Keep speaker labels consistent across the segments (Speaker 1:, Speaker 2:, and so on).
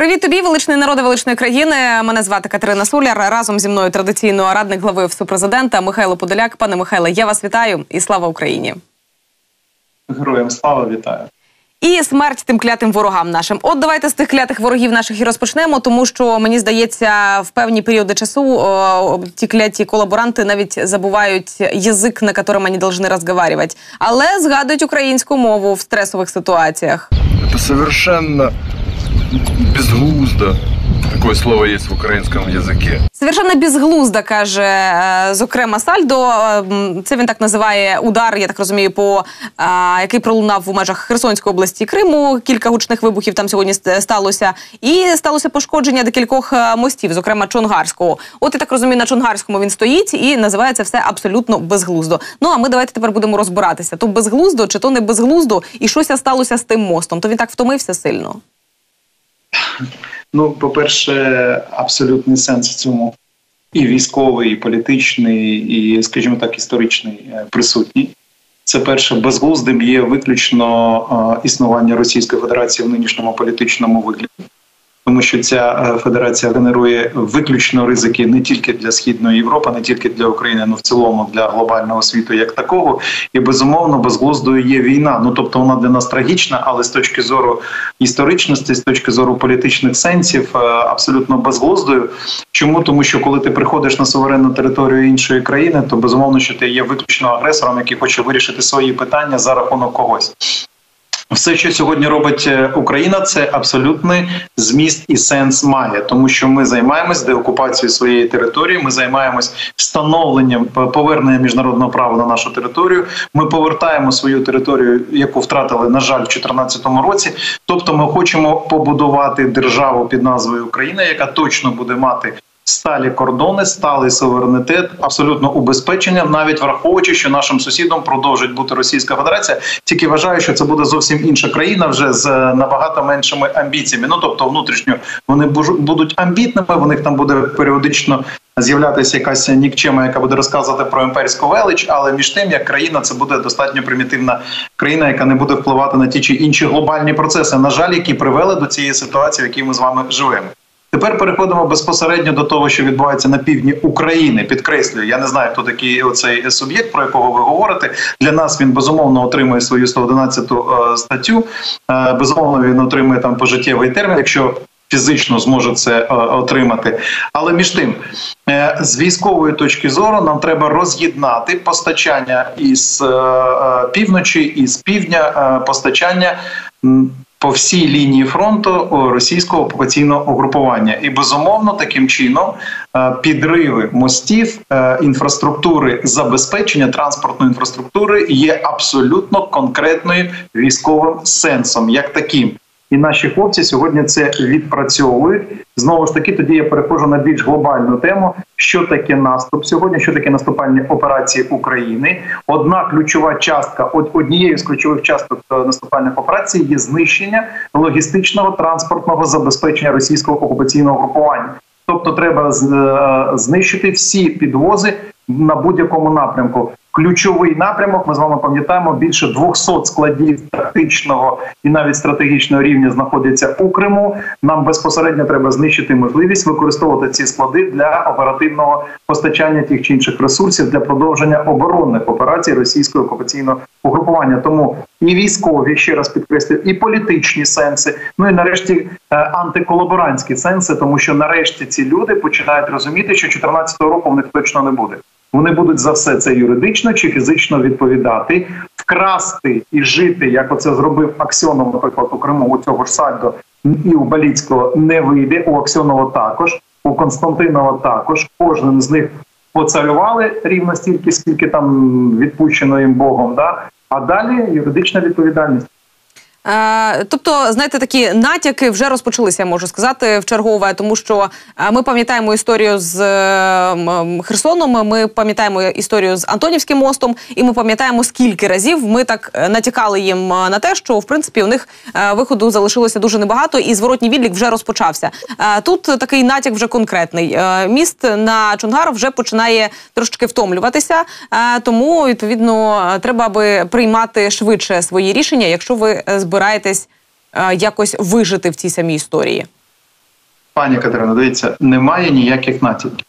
Speaker 1: Привіт тобі, величний народи величної країни. Мене звати Катерина Соляр. Разом зі мною традиційно радник глави офісу президента Михайло Подоляк. Пане Михайле, я вас вітаю і слава Україні.
Speaker 2: Героям слава вітаю.
Speaker 1: І смерть тим клятим ворогам нашим. От давайте з тих клятих ворогів наших і розпочнемо, тому що мені здається, в певні періоди часу о, ті кляті колаборанти навіть забувають язик, на якому вони повинні розмовляти. але згадують українську мову в стресових ситуаціях.
Speaker 3: Це совершенно безглуздо. Такое слово є в українському язикі.
Speaker 1: Совершенно безглуздо, каже, е, зокрема, Сальдо. Е, це він так називає удар, я так розумію, по який пролунав в межах Херсонської області Криму. Кілька гучних вибухів там сьогодні сталося. І сталося пошкодження декількох е, мостів, зокрема Чонгарського. От я так розумію, на Чонгарському він стоїть і називає це все абсолютно безглуздо. Ну а ми давайте тепер будемо розбиратися: то безглуздо чи то не безглуздо, і щось сталося з тим мостом. То він так втомився сильно.
Speaker 2: Ну, по-перше, абсолютний сенс в цьому і військовий, і політичний, і, скажімо так, історичний е, присутній. Це перше безглуздим є виключно е, існування Російської Федерації в нинішньому політичному вигляді тому що ця е, федерація генерує виключно ризики не тільки для східної Європи, не тільки для України, але в цілому для глобального світу як такого. І безумовно безглуздою є війна. Ну тобто вона для нас трагічна, але з точки зору історичності, з точки зору політичних сенсів, е, абсолютно безглуздою. Чому тому, що коли ти приходиш на суверенну територію іншої країни, то безумовно, що ти є виключно агресором, який хоче вирішити свої питання за рахунок когось. Все, що сьогодні робить е, Україна, це абсолютний зміст і сенс має, тому що ми займаємось деокупацією своєї території. Ми займаємось встановленням повернення міжнародного права на нашу територію. Ми повертаємо свою територію, яку втратили на жаль в 2014 році. Тобто, ми хочемо побудувати державу під назвою Україна, яка точно буде мати сталі кордони, сталий суверенітет, абсолютно убезпечення, навіть враховуючи, що нашим сусідом продовжить бути Російська Федерація. Тільки вважаю, що це буде зовсім інша країна, вже з е, набагато меншими амбіціями. Ну тобто, внутрішньо вони будуть амбітними. В них там буде періодично. З'являтися якась нікчема, яка буде розказувати про імперську велич, але між тим, як країна, це буде достатньо примітивна країна, яка не буде впливати на ті чи інші глобальні процеси, на жаль, які привели до цієї ситуації, в якій ми з вами живемо. Тепер переходимо безпосередньо до того, що відбувається на півдні України. Підкреслюю, я не знаю, хто такий оцей суб'єкт, про якого ви говорите. Для нас він безумовно отримує свою 111 е, статтю. Е, безумовно, він отримує там пожиттєвий термін, якщо фізично зможе це е, отримати. Але між тим, з військової точки зору, нам треба роз'єднати постачання із півночі і з півдня постачання по всій лінії фронту російського окупаційного угрупування, і безумовно таким чином е, підриви мостів е, інфраструктури забезпечення транспортної інфраструктури є абсолютно конкретною військовим сенсом, як таким. І наші хлопці сьогодні це відпрацьовують. Знову ж таки, тоді я переходжу на більш глобальну тему. Що таке наступ сьогодні? Що таке наступальні операції України? Одна ключова частка, однією з ключових часток е, наступальних операцій є знищення логістичного транспортного забезпечення російського окупаційного групування. Тобто, треба е, знищити всі підвози на будь-якому напрямку. Ключовий напрямок ми з вами пам'ятаємо більше 200 складів тактичного і навіть стратегічного рівня знаходяться у Криму. Нам безпосередньо треба знищити можливість використовувати ці склади для оперативного постачання тих чи інших ресурсів для продовження оборонних операцій російського окупаційного угрупування. Тому і військові ще раз підкреслюю, і політичні сенси. Ну і нарешті е, антиколаборантські сенси, тому що нарешті ці люди починають розуміти, що 2014 року в них точно не буде. Вони будуть за все це юридично чи фізично відповідати, вкрасти і жити, як оце зробив Аксьонов, наприклад, у Криму у цього ж Сальдо і у Баліцького не вийде. У Аксьонова також, у Константинова також. Кожен з них поцарювали рівно стільки, скільки там відпущено їм Богом. Да? А далі юридична відповідальність.
Speaker 1: Е, тобто, знаєте, такі натяки вже розпочалися, я можу сказати, в чергове, тому що е, ми пам'ятаємо історію з е, Херсоном. Ми пам'ятаємо історію з Антонівським мостом, і ми пам'ятаємо, скільки разів ми так натякали їм на те, що в принципі у них виходу залишилося дуже небагато, і зворотній відлік вже розпочався. Тут такий натяк вже конкретний. Міст на Чонгар вже починає трошки втомлюватися, тому відповідно треба би приймати швидше свої рішення, якщо ви збираєтесь е, якось вижити в цій самій історії?
Speaker 2: Пані Катерина, дивіться, немає ніяких натяків.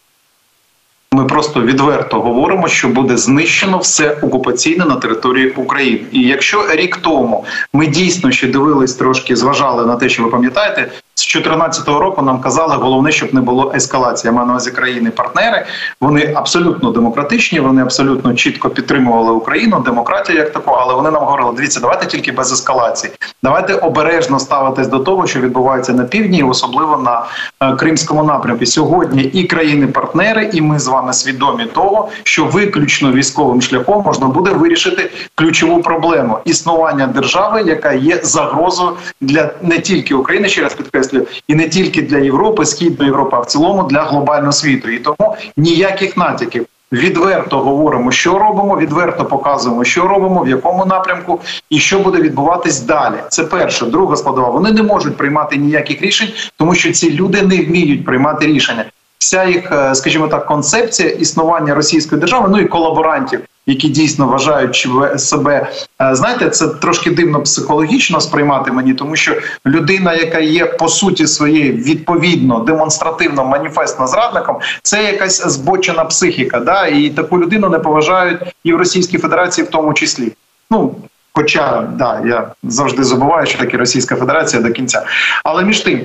Speaker 2: Ми просто відверто говоримо, що буде знищено все окупаційне на території України. І якщо рік тому ми дійсно ще дивились трошки, зважали на те, що ви пам'ятаєте, з 2014 року нам казали, головне, щоб не було ескалації. Я на увазі країни-партнери. Вони абсолютно демократичні, вони абсолютно чітко підтримували Україну, демократію як таку, але вони нам говорили: дивіться, давайте тільки без ескалації. Давайте обережно ставитись до того, що відбувається на півдні, особливо на е, Кримському напрямку. Сьогодні і країни-партнери, і ми з вами свідомі того, що виключно військовим шляхом можна буде вирішити ключову проблему існування держави, яка є загрозою для не тільки України, ще раз підкреслюю, і не тільки для Європи, східної Європи, а в цілому для глобального світу. І тому ніяких натяків. Відверто говоримо, що робимо, відверто показуємо, що робимо, в якому напрямку і що буде відбуватись далі. Це перше, друга складова. Вони не можуть приймати ніяких рішень, тому що ці люди не вміють приймати рішення. Вся їх, е, скажімо так, концепція існування російської держави, ну і колаборантів, які дійсно вважають себе, е, знаєте, це трошки дивно психологічно сприймати мені, тому що людина, яка є по суті своєї відповідно демонстративно маніфестно зрадником, це якась збочена психіка. Да, і таку людину не поважають і в Російській Федерації, в тому числі. Ну хоча да, я завжди забуваю, що таке Російська Федерація до кінця, але між тим.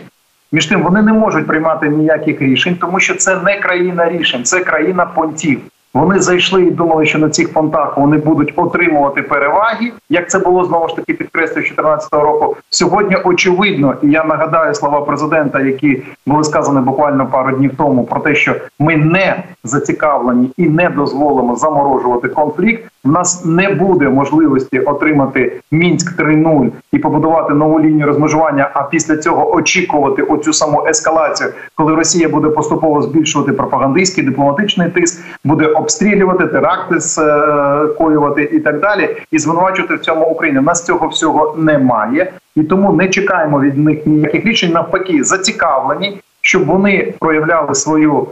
Speaker 2: Між тим вони не можуть приймати ніяких рішень, тому що це не країна рішень, це країна понтів. Вони зайшли і думали, що на цих фонтах вони будуть отримувати переваги. Як це було знову ж таки підкреслю 2014 року? Сьогодні очевидно, і я нагадаю слова президента, які були сказані буквально пару днів тому, про те, що ми не зацікавлені і не дозволимо заморожувати конфлікт. У нас не буде можливості отримати мінськ 3.0 і побудувати нову лінію розмежування. А після цього очікувати оцю саму ескалацію, коли Росія буде поступово збільшувати пропагандистський дипломатичний тиск, буде обстрілювати теракти скоювати і так далі, і звинувачувати в цьому Україну. Нас цього всього немає, і тому не чекаємо від них ніяких рішень. Навпаки, зацікавлені, щоб вони проявляли свою е,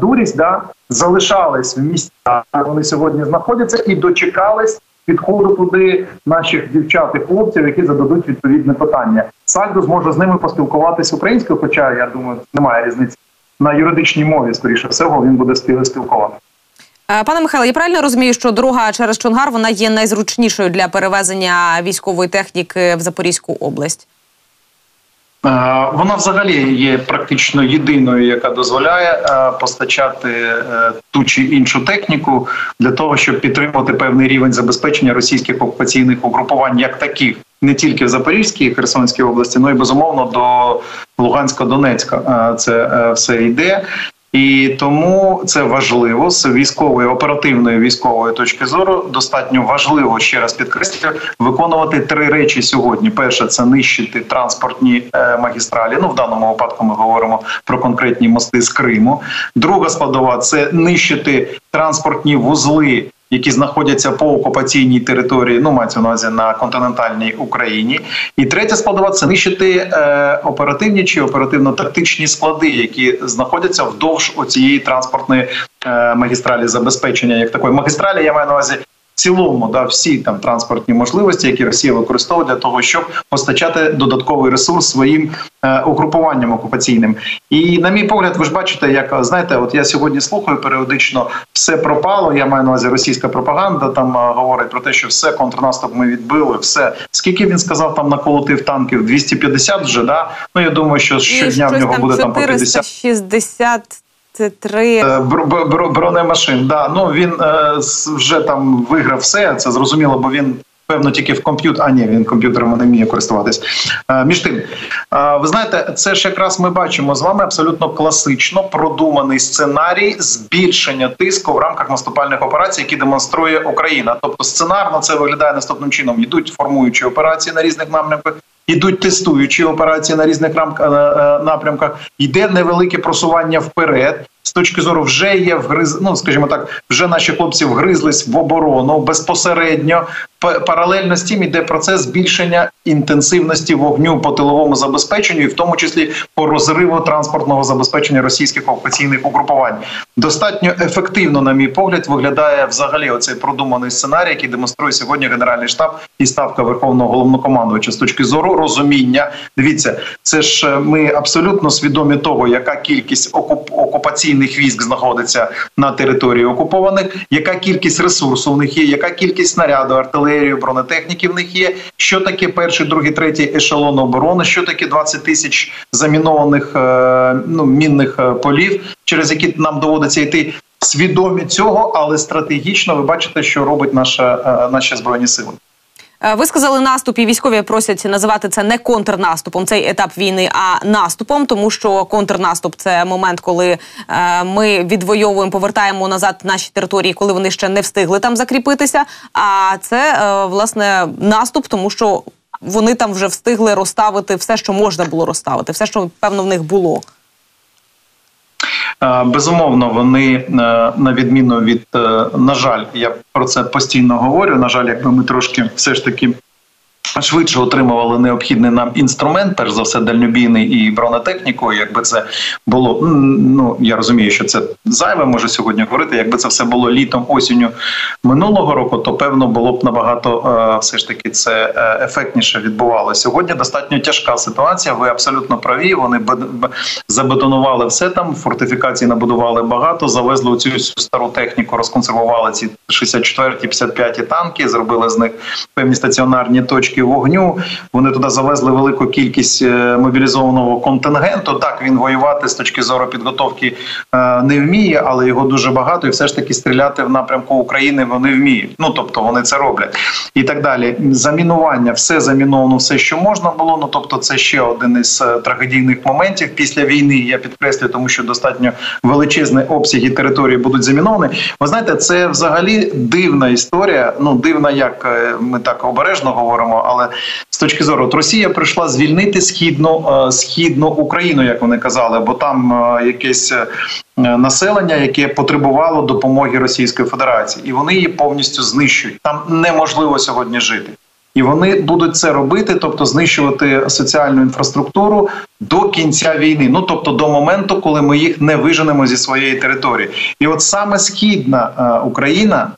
Speaker 2: дурість, да залишались в місцях, де вони сьогодні знаходяться, і дочекались. Підходу туди наших дівчат і хлопців, які зададуть відповідне питання. Сальдо зможе з ними поспілкуватись українською, хоча я думаю, немає різниці на юридичній мові. Скоріше всього, він буде спілкувати.
Speaker 1: Е, пане Михайло, я правильно розумію, що дорога через Чонгар вона є найзручнішою для перевезення військової техніки в Запорізьку область.
Speaker 2: Е, вона взагалі є практично єдиною, яка дозволяє е, постачати ту чи іншу техніку для того, щоб підтримувати певний рівень забезпечення російських окупаційних угрупувань, як таких, не тільки в Запорізькій і Херсонській області, але й безумовно до Луганська-Донецька. Це все йде. І тому це важливо з військової оперативної військової точки зору. Достатньо важливо ще раз підкреслюю, виконувати три речі сьогодні. Перше це нищити транспортні е, магістралі. Ну в даному випадку ми говоримо про конкретні мости з Криму. Друга складова це нищити транспортні вузли які знаходяться по окупаційній території, ну мається на увазі на континентальній Україні. І третя складова це нищити е, оперативні чи оперативно-тактичні склади, які знаходяться вдовж оцієї транспортної е, магістралі забезпечення, як такої магістралі, я маю на увазі цілому да всі там транспортні можливості, які Росія використовує для того, щоб постачати додатковий ресурс своїм е, угрупуванням окупаційним. І на мій погляд, ви ж бачите, як знаєте, от я сьогодні слухаю періодично все пропало. Я маю на увазі російська пропаганда. Там е, говорить про те, що все контрнаступ ми відбили. Все скільки він сказав, там наколотив танків 250 вже да. Ну я думаю, що щодня в нього буде там по 50.
Speaker 1: 60 це три е,
Speaker 2: бронемашин. Да, ну він е, вже там виграв все. Це зрозуміло, бо він. Певно, тільки в комп'ютер, а ні, він комп'ютером не вміє користуватись. Е, між тим, ви знаєте, це ж якраз ми бачимо з вами абсолютно класично продуманий сценарій збільшення тиску в рамках наступальних операцій, які демонструє Україна. Тобто, сценарно це виглядає наступним чином: йдуть формуючі операції на різних напрямках, ідуть тестуючі операції на різних е, е, напрямках. Йде невелике просування вперед. З точки зору вже є вгриз, ну скажімо так, вже наші хлопці вгризлись в оборону безпосередньо паралельно з тим іде процес збільшення інтенсивності вогню по тиловому забезпеченню, і в тому числі по розриву транспортного забезпечення російських окупаційних угрупувань. Достатньо ефективно, на мій погляд, виглядає взагалі оцей продуманий сценарій, який демонструє сьогодні Генеральний штаб і ставка Верховного головнокомандувача з точки зору розуміння. Дивіться, це ж е, ми абсолютно свідомі того, яка кількість окуп окупаційних військ знаходиться на території окупованих, яка кількість ресурсу в них є, яка кількість снаряду, артилерії, бронетехніки в них є. Що таке перший, другий, третій ешелон оборони? Що таке 20 тисяч замінованих е, ну мінних е, полів, через які нам доводиться йти. Свідомі цього, але стратегічно ви бачите, що робить наша наші збройні сили.
Speaker 1: Е, ви сказали наступ, і військові просять називати це не контрнаступом, цей етап війни, а наступом, тому що контрнаступ це момент, коли е, ми відвоюємо, повертаємо назад наші території, коли вони ще не встигли там закріпитися. А це е, власне наступ, тому що вони там вже встигли розставити все, що можна було розставити, все, що певно в них було.
Speaker 2: Безумовно, вони е, на відміну від е, на жаль, я про це постійно говорю. На жаль, якби ми трошки все ж таки швидше отримували необхідний нам інструмент, перш за все, дальнобійний і бронетехніку. Якби це було ну я розумію, що це зайве може сьогодні говорити. Якби це все було літом, осінню минулого року, то певно було б набагато е, все ж таки це е, ефектніше відбувалося. Сьогодні достатньо тяжка ситуація. Ви абсолютно праві. Вони забетонували все там. Фортифікації набудували багато, завезли цю стару техніку, розконсервували ці 64-ті, 55-ті танки, зробили з них певні стаціонарні точки вогню. Вони туди завезли велику кількість е, мобілізованого контингенту. Так він воювати з точки зору підготовки е, не вміє, але його дуже багато, і все ж таки стріляти в напрямку України вони вміють. Ну тобто вони це роблять і так далі. Замінування, все заміновано, все, що можна було. Ну тобто, це ще один із е, трагедійних моментів після війни. Я підкреслюю, тому що достатньо величезні обсяги території будуть заміновані. Ви знаєте, це взагалі дивна історія. Ну дивна, як ми так обережно говоримо але з точки зору от Росія прийшла звільнити східну е, східну Україну, як вони казали, бо там е, якесь е, населення, яке потребувало допомоги Російської Федерації, і вони її повністю знищують. Там неможливо сьогодні жити. І вони будуть це робити, тобто знищувати соціальну інфраструктуру до кінця війни. Ну тобто до моменту, коли ми їх не виженемо зі своєї території. І от саме східна Україна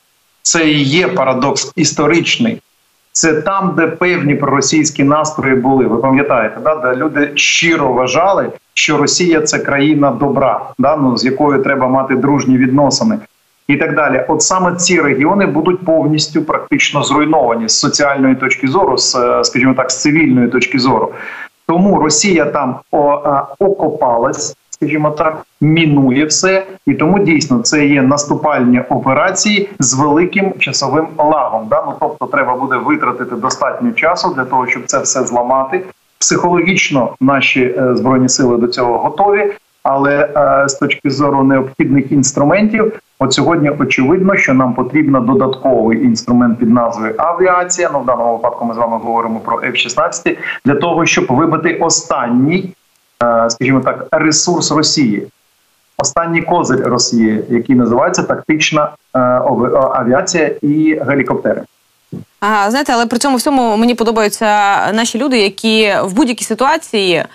Speaker 2: це і є парадокс історичний. Це там, де певні проросійські настрої були. Ви пам'ятаєте, да? де люди щиро вважали, що Росія це країна добра, да? ну, з якою треба мати дружні відносини. І так далі, от саме ці регіони будуть повністю практично зруйновані з соціальної точки зору, з скажімо так, з цивільної точки зору. Тому Росія там окопалась скажімо так, мінує все, і тому дійсно це є наступальні операції з великим часовим лагом. Да? Ну, тобто, треба буде витратити достатньо часу для того, щоб це все зламати. Психологічно наші е, збройні сили до цього готові. Але е, з точки зору необхідних інструментів, от сьогодні очевидно, що нам потрібен додатковий інструмент під назвою авіація. Ну в даному випадку ми з вами говоримо про F-16, для того, щоб вибити останній скажімо так, ресурс Росії. Останній козир Росії, який називається тактична е, авіація і гелікоптери.
Speaker 1: Ага, знаєте, але при цьому всьому мені подобаються наші люди, які в будь-якій ситуації Е,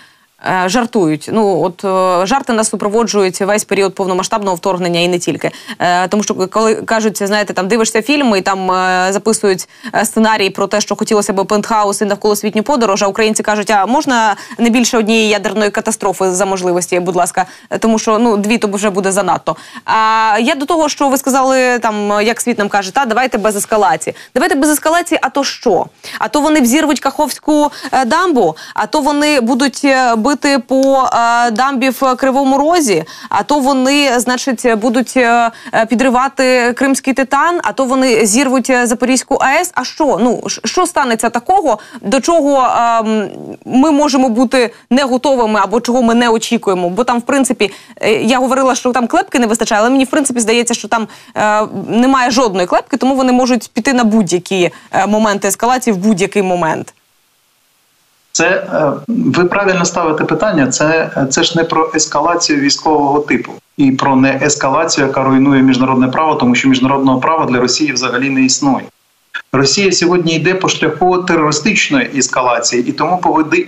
Speaker 1: жартують. Ну от е, жарти нас супроводжують весь період повномасштабного вторгнення і не тільки. Е, тому що коли кажуть, знаєте, там дивишся фільми і там записують сценарій про те, що хотілося б пентхаус і навколосвітню подорож, а українці кажуть, а можна не більше однієї ядерної катастрофи за можливості, будь ласка, тому що ну дві то вже буде занадто. А я до того, що ви сказали, там як світ нам каже, та давайте без ескалації. Давайте без ескалації, а то що? А то вони взірвуть Каховську дамбу, а то вони будуть бити по е, дамбі в Кривому Розі, а то вони, значить, будуть е, підривати Кримський титан, а то вони зірвуть Запорізьку АЕС. А що? Ну що станеться такого, до чого ем, ми можемо бути не готовими або чого ми не очікуємо? Бо там, в принципі, е, я говорила, що там клепки не вистачає, але мені в принципі здається, що там немає жодної клепки, тому вони можуть піти на будь-які моменти ескалації в будь-який момент.
Speaker 2: Це е, ви правильно ставите питання. Це це ж не про ескалацію військового типу і про не ескалацію, яка руйнує міжнародне право, тому що міжнародного права для Росії взагалі не існує. Росія сьогодні йде по шляху терористичної ескалації, і тому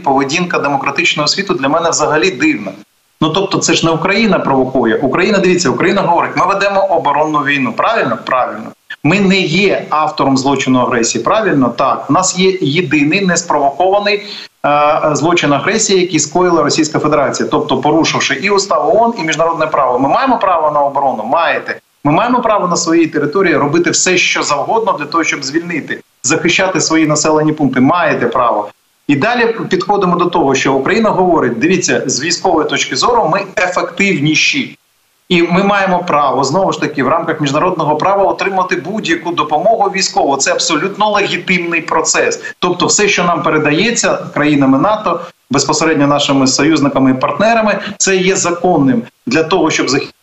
Speaker 2: поведінка демократичного світу для мене взагалі дивна. Ну тобто, це ж не Україна провокує. Україна дивіться, Україна говорить: ми ведемо оборонну війну. Правильно? Правильно. Ми не є автором злочину агресії. Правильно, так у нас є єдиний неспровокований злочин агресії, який скоїла Російська Федерація, тобто порушивши і устав ООН, і міжнародне право. Ми маємо право на оборону. Маєте. Ми маємо право на своїй території робити все, що завгодно, для того, щоб звільнити, захищати свої населені пункти. Маєте право. І далі підходимо до того, що Україна говорить: дивіться, з військової точки зору ми ефективніші. І ми маємо право знову ж таки в рамках міжнародного права отримати будь-яку допомогу військову. Це абсолютно легітимний процес. Тобто, все, що нам передається країнами НАТО, безпосередньо нашими союзниками і партнерами, це є законним для того, щоб захистити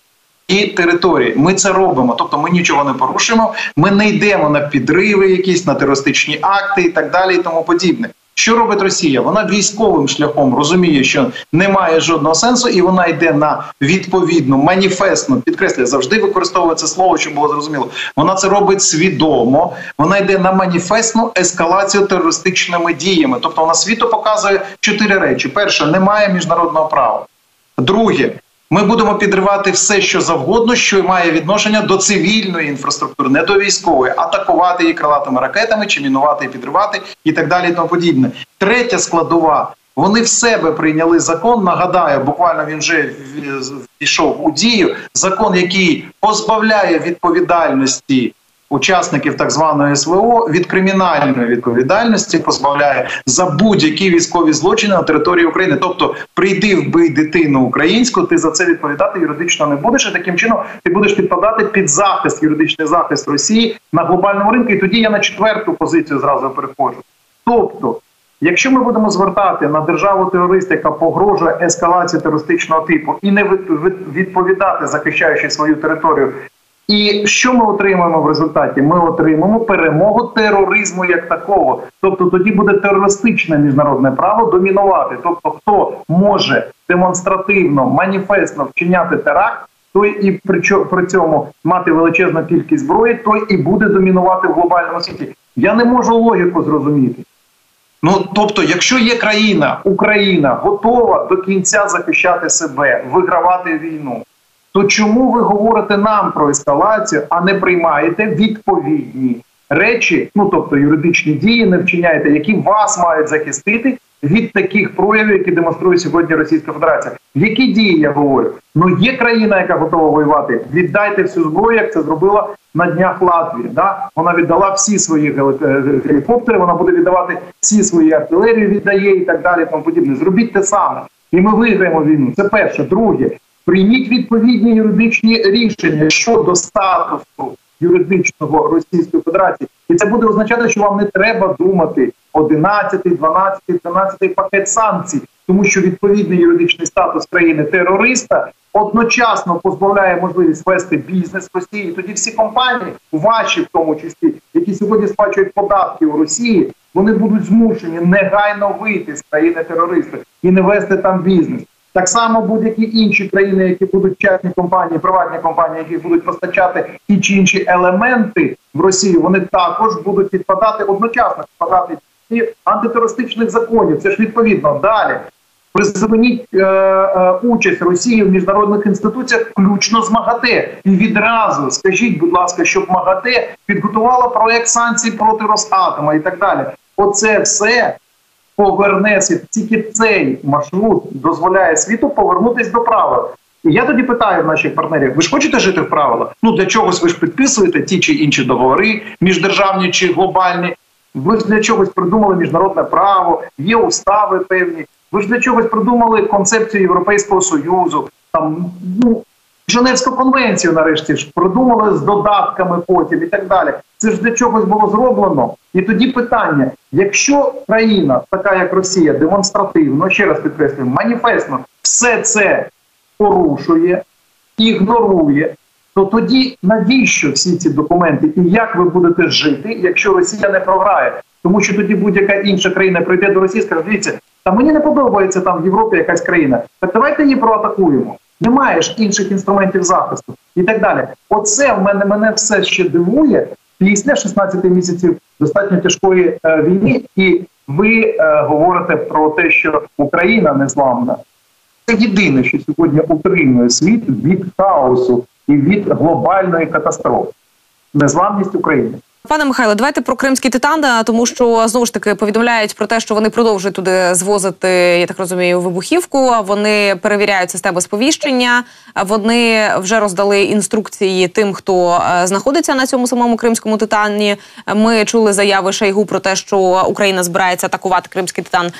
Speaker 2: і території. Ми це робимо, тобто ми нічого не порушуємо. Ми не йдемо на підриви, якісь на терористичні акти і так далі, і тому подібне. Що робить Росія? Вона військовим шляхом розуміє, що немає жодного сенсу, і вона йде на відповідну маніфестну підкреслює, завжди використовує це слово, щоб було зрозуміло. Вона це робить свідомо. Вона йде на маніфестну ескалацію терористичними діями. Тобто вона світу показує чотири речі: перше, немає міжнародного права. Друге, ми будемо підривати все, що завгодно, що має відношення до цивільної інфраструктури, не до військової, атакувати її крилатими ракетами, чи мінувати і підривати, і так далі. І тому подібне. Третя складова. Вони в себе прийняли закон. Нагадаю, буквально він вже війшов у дію. Закон, який позбавляє відповідальності учасників так званої СВО від кримінальної відповідальності позбавляє за будь-які військові злочини на території України. Тобто, прийди вбий дитину українську, ти за це відповідати юридично не будеш. і Таким чином ти будеш підпадати під захист, юридичний захист Росії на глобальному ринку. І тоді я на четверту позицію зразу переходжу. Тобто. Якщо ми будемо звертати на державу терориста, яка погрожує ескалації терористичного типу, і не відповідати, захищаючи свою територію і що ми отримаємо в результаті? Ми отримаємо перемогу тероризму як такого. Тобто тоді буде терористичне міжнародне право домінувати. Тобто, хто може демонстративно, маніфестно вчиняти теракт, той і при цьому мати величезну кількість зброї, той і буде домінувати в глобальному світі. Я не можу логіку зрозуміти. Ну тобто, якщо є країна, Україна готова до кінця захищати себе, вигравати війну то чому ви говорите нам про ескалацію, а не приймаєте відповідні речі, ну тобто юридичні дії, не вчиняєте, які вас мають захистити від таких проявів, які демонструє сьогодні Російська Федерація? Які дії я говорю? Ну є країна, яка готова воювати. Віддайте всю зброю, як це зробила на днях Латвія. Да? Вона віддала всі свої гелікоптери, вона буде віддавати всі свої артилерії, віддає і так далі. Тому подібне. Зробіть те саме, і ми виграємо війну. Це перше, друге. Прийміть відповідні юридичні рішення щодо статусу юридичного Російської Федерації, і це буде означати, що вам не треба думати 11, 12, 13 пакет санкцій, тому що відповідний юридичний статус країни терориста одночасно позбавляє можливість вести бізнес в Росії. Тоді всі компанії, ваші в тому числі, які сьогодні сплачують податки у Росії, вони будуть змушені негайно вийти з країни терориста і не вести там бізнес. Так само будь-які інші країни, які будуть частні компанії, приватні компанії, які будуть постачати ті чи інші елементи в Росію, вони також будуть підпадати одночасно підпадати і антитерористичних законів. Це ж відповідно далі. Призупиніть е, е, участь Росії в міжнародних інституціях, включно з МАГАТЕ. І відразу скажіть, будь ласка, щоб МАГАТЕ підготувала проект санкцій проти Росатома і так далі. Оце все поверне світ. Тільки цей маршрут дозволяє світу повернутися до правил. І я тоді питаю наших партнерів: ви ж хочете жити в правилах? Ну для чогось ви ж підписуєте ті чи інші договори, міждержавні чи глобальні. Ви ж для чогось придумали міжнародне право, є устави певні. Ви ж для чогось придумали концепцію Європейського союзу. Там ну Женевську конвенцію, нарешті ж продумали з додатками потім і так далі. Це ж для чогось було зроблено. І тоді питання: якщо країна, така як Росія, демонстративно, ще раз підкреслюю, маніфестно все це порушує, ігнорує, то тоді навіщо всі ці документи і як ви будете жити, якщо Росія не програє? Тому що тоді будь-яка інша країна прийде до Росії скаже, дивіться, та мені не подобається там в Європі якась країна. Так давайте її проатакуємо. Немає ж інших інструментів захисту і так далі. Оце в мене мене все ще дивує після 16 місяців достатньо тяжкої е, війни, і ви е, говорите про те, що Україна незламна. Це єдине, що сьогодні утримує світ від хаосу і від глобальної катастрофи. Незламність України.
Speaker 1: Пане Михайло, давайте про кримський титан, тому що знову ж таки повідомляють про те, що вони продовжують туди звозити, я так розумію, вибухівку. Вони перевіряють системи сповіщення. Вони вже роздали інструкції тим, хто е, знаходиться на цьому самому кримському титані. Ми чули заяви Шайгу про те, що Україна збирається атакувати кримський титан е,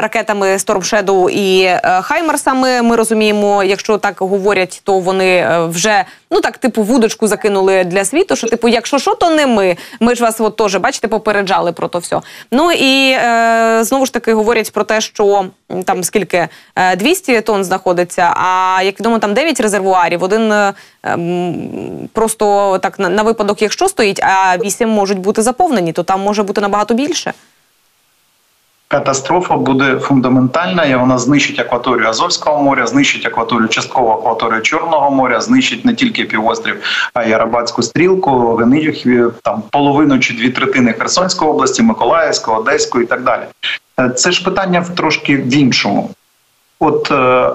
Speaker 1: ракетами Storm Shadow і е, Хаймерсами. Ми розуміємо, якщо так говорять, то вони вже ну так типу вудочку закинули для світу. Що типу, якщо що, то не ми. Ми ж вас от теж бачите, попереджали про то все. Ну і е, знову ж таки говорять про те, що там скільки 200 тонн знаходиться. А як відомо, там 9 резервуарів. Один е, просто так на, на випадок, якщо стоїть, а 8 можуть бути заповнені, то там може бути набагато більше
Speaker 2: катастрофа буде фундаментальна, і вона знищить акваторію Азовського моря, знищить акваторію частково акваторію Чорного моря, знищить не тільки півострів, а й Арабатську стрілку, Генидів, там половину чи дві третини Херсонської області, Миколаївської, Одеської і так далі. Е, це ж питання трошки в іншому. От е,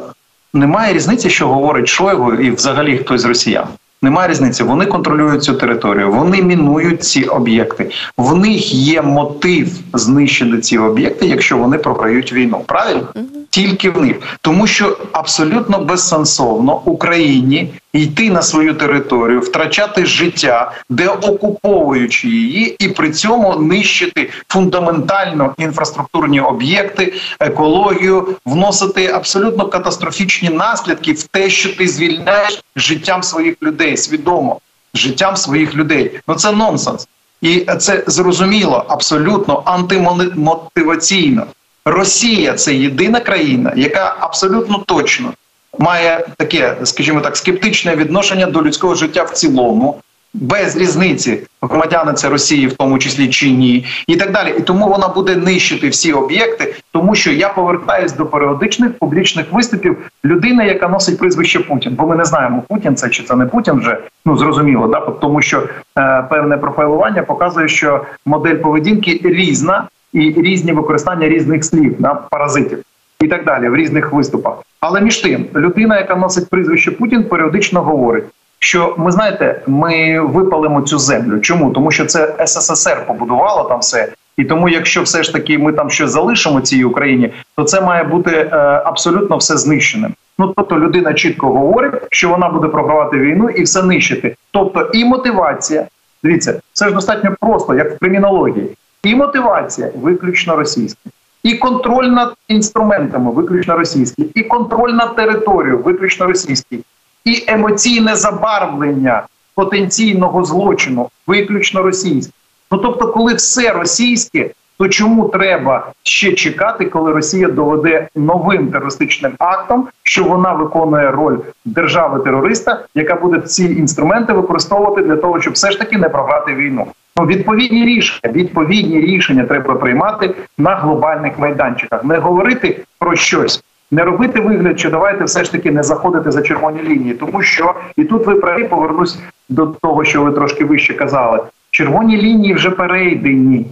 Speaker 2: немає різниці, що говорить Шойгу і взагалі хтось з росіян. Немає різниці. Вони контролюють цю територію, вони мінують ці об'єкти. В них є мотив знищити ці об'єкти, якщо вони програють війну. Правильно? Тільки в них, тому що абсолютно безсенсовно Україні йти на свою територію, втрачати життя, де окуповуючи її, і при цьому нищити фундаментально інфраструктурні об'єкти, екологію, вносити абсолютно катастрофічні наслідки в те, що ти звільняєш життям своїх людей, свідомо життям своїх людей. Ну це нонсенс, і це зрозуміло абсолютно антимотиваційно. Росія це єдина країна, яка абсолютно точно має таке, скажімо так, скептичне відношення до людського життя в цілому, без різниці громадяни це Росії, в тому числі чи ні, і так далі. І тому вона буде нищити всі об'єкти, тому що я повертаюсь до періодичних публічних виступів людини, яка носить прізвище Путін. Бо ми не знаємо, Путін це чи це не Путін вже ну зрозуміло, да тому що е, певне профайлування показує, що модель поведінки різна і різні використання різних слів на паразитів і так далі в різних виступах. Але між тим, людина, яка носить прізвище Путін, періодично говорить, що ми знаєте, ми випалимо цю землю. Чому тому, що це СССР побудувало там все, і тому, якщо все ж таки ми там щось залишимо цій Україні, то це має бути е, абсолютно все знищеним. Ну тобто людина чітко говорить, що вона буде програвати війну і все нищити. Тобто і мотивація, дивіться, це ж достатньо просто, як в кримінології, і мотивація виключно російська і контроль над інструментами виключно російські, і контроль над територією виключно російський, і емоційне забарвлення потенційного злочину виключно російське. Ну тобто, коли все російське, то чому треба ще чекати, коли Росія доведе новим терористичним актом, що вона виконує роль держави терориста, яка буде ці інструменти використовувати для того, щоб все ж таки не програти війну? Ну, відповідні рішення, відповідні рішення треба приймати на глобальних майданчиках, не говорити про щось. Не робити вигляд, що давайте все ж таки не заходити за червоні лінії, тому що і тут ви праві повернусь до того, що ви трошки вище казали. Червоні лінії вже перейдені,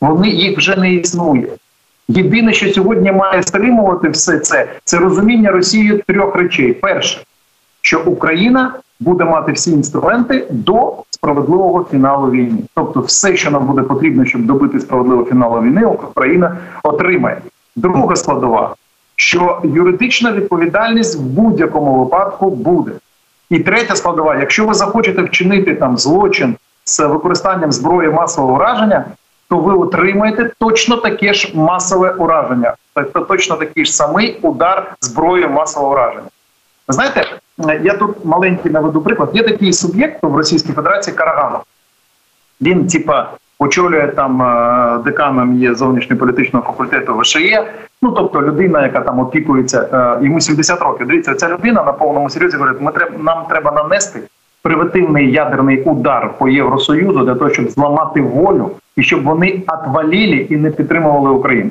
Speaker 2: вони їх вже не існує. Єдине, що сьогодні має стримувати все це, це розуміння Росії трьох речей: перше, що Україна буде мати всі інструменти до справедливого фіналу війни. Тобто, все, що нам буде потрібно, щоб добити справедливого фіналу війни, Україна отримає. Друга складова, що юридична відповідальність в будь-якому випадку буде. І третя складова, якщо ви захочете вчинити там злочин з використанням зброї масового ураження, то ви отримаєте точно таке ж масове ураження, тобто точно такий ж самий удар зброєю масового ураження. Знаєте, я тут маленький наведу приклад. Є такий суб'єкт в Російській Федерації Караганов. Він, типа, очолює там е, деканом є зовнішньополітичного факультету ВШЕ. Ну тобто людина, яка там опікується, е, йому 70 років. Дивіться, ця людина на повному серйозі говорить: ми треба нам треба нанести превентивний ядерний удар по Євросоюзу для того, щоб зламати волю і щоб вони отвалили і не підтримували Україну.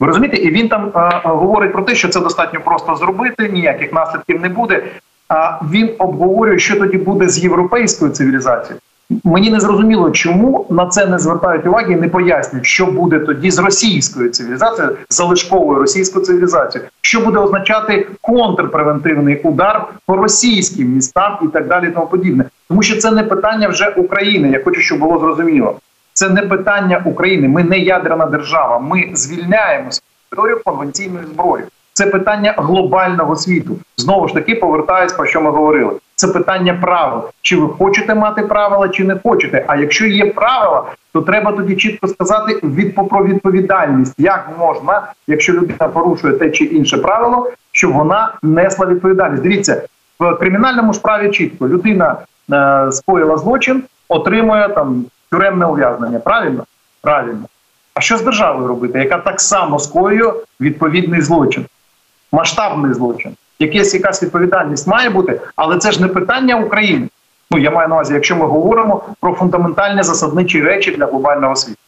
Speaker 2: Ви розумієте, і він там а, говорить про те, що це достатньо просто зробити, ніяких наслідків не буде. А він обговорює, що тоді буде з європейською цивілізацією. Мені не зрозуміло, чому на це не звертають уваги і не пояснюють, що буде тоді з російською цивілізацією, залишковою російською цивілізацією, що буде означати контрпревентивний удар по російським містам і так далі, і тому подібне, тому що це не питання вже України. Я хочу, щоб було зрозуміло. Це не питання України. Ми не ядерна держава. Ми звільняємо територію конвенційною зброєю. Це питання глобального світу. Знову ж таки, повертаюсь про що ми говорили. Це питання правил. Чи ви хочете мати правила, чи не хочете. А якщо є правила, то треба тоді чітко сказати від про відповідальність, як можна, якщо людина порушує те чи інше правило, щоб вона несла відповідальність. Дивіться в кримінальному справі чітко людина е, скоїла злочин, отримує там тюремне ув'язнення. Правильно? Правильно. А що з державою робити, яка так само скоює відповідний злочин, масштабний злочин? Якась якась відповідальність має бути, але це ж не питання України. Ну я маю на увазі, якщо ми говоримо про фундаментальні засадничі речі для глобального світу.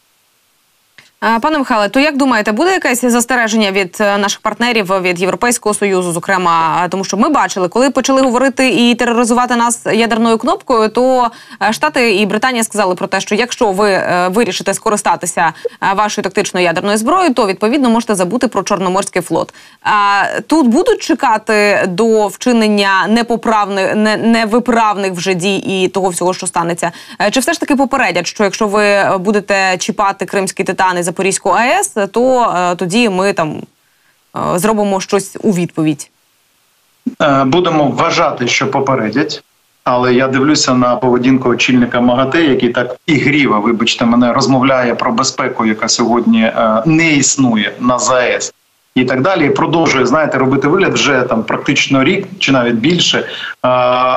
Speaker 1: Пане Михайле, то як думаєте, буде якесь застереження від е, наших партнерів від Європейського союзу? Зокрема, тому що ми бачили, коли почали говорити і тероризувати нас ядерною кнопкою, то е, Штати і Британія сказали про те, що якщо ви е, вирішите скористатися вашою тактичною ядерною зброєю, то відповідно можете забути про Чорноморський флот. А тут будуть чекати до вчинення непоправних, невиправних вже дій і того всього, що станеться, чи все ж таки попередять, що якщо ви будете чіпати кримський титан і Запорізьку АЕС, то е, тоді ми там е, зробимо щось у відповідь.
Speaker 2: Е, будемо вважати, що попередять. Але я дивлюся на поведінку очільника МАГАТЕ, який так ігріво, вибачте, мене розмовляє про безпеку, яка сьогодні не існує на ЗАЕС і так далі. І Продовжує знаєте, робити вигляд вже там практично рік чи навіть більше. Е,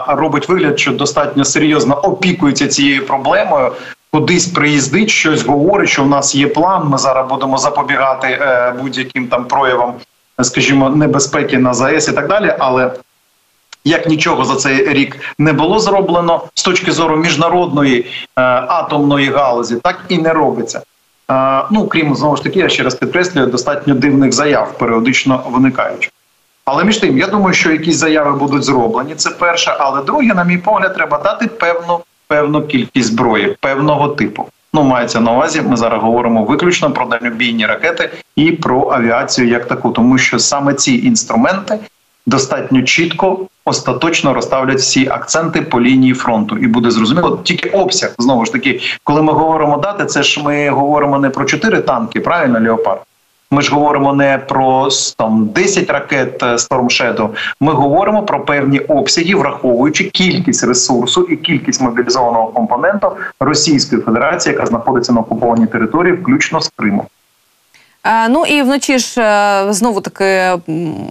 Speaker 2: робить вигляд, що достатньо серйозно опікується цією проблемою кудись приїздить, щось говорить, що в нас є план. Ми зараз будемо запобігати е, будь-яким там проявам, скажімо, небезпеки на ЗАЕС і так далі. Але як нічого за цей рік не було зроблено з точки зору міжнародної е, атомної галузі, так і не робиться. Е, ну крім знову ж таки, я ще раз підкреслюю, достатньо дивних заяв періодично виникають. Але між тим, я думаю, що якісь заяви будуть зроблені. Це перше, але друге, на мій погляд, треба дати певну певну кількість зброї певного типу. Ну, мається на увазі. Ми зараз говоримо виключно про дальнобійні ракети і про авіацію як таку, тому що саме ці інструменти достатньо чітко остаточно розставлять всі акценти по лінії фронту, і буде зрозуміло тільки обсяг знову ж таки, коли ми говоримо дати, це ж ми говоримо не про чотири танки, правильно Леопард. Ми ж говоримо не про там 10 ракет е, Storm Shadow, Ми говоримо про певні обсяги, враховуючи кількість ресурсу і кількість мобілізованого компоненту Російської Федерації, яка знаходиться на окупованій території, включно з Кримом.
Speaker 1: Е, ну і вночі ж е, знову таки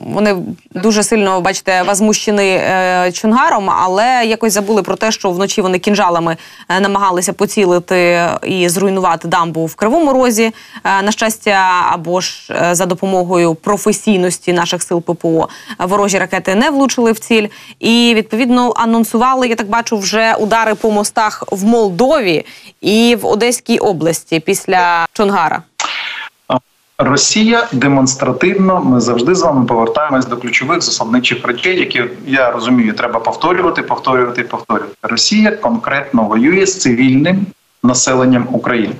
Speaker 1: вони дуже сильно бачите возмущені е, чунгаром, але якось забули про те, що вночі вони кінжалами намагалися поцілити і зруйнувати дамбу в кривому розі. На щастя, або ж за допомогою професійності наших сил ППО ворожі ракети не влучили в ціль. І відповідно анонсували. Я так бачу, вже удари по мостах в Молдові і в Одеській області після Чонгара.
Speaker 2: Росія демонстративно ми завжди з вами повертаємось до ключових засобничих речей, які я розумію, треба повторювати, повторювати, повторювати. Росія конкретно воює з цивільним населенням України.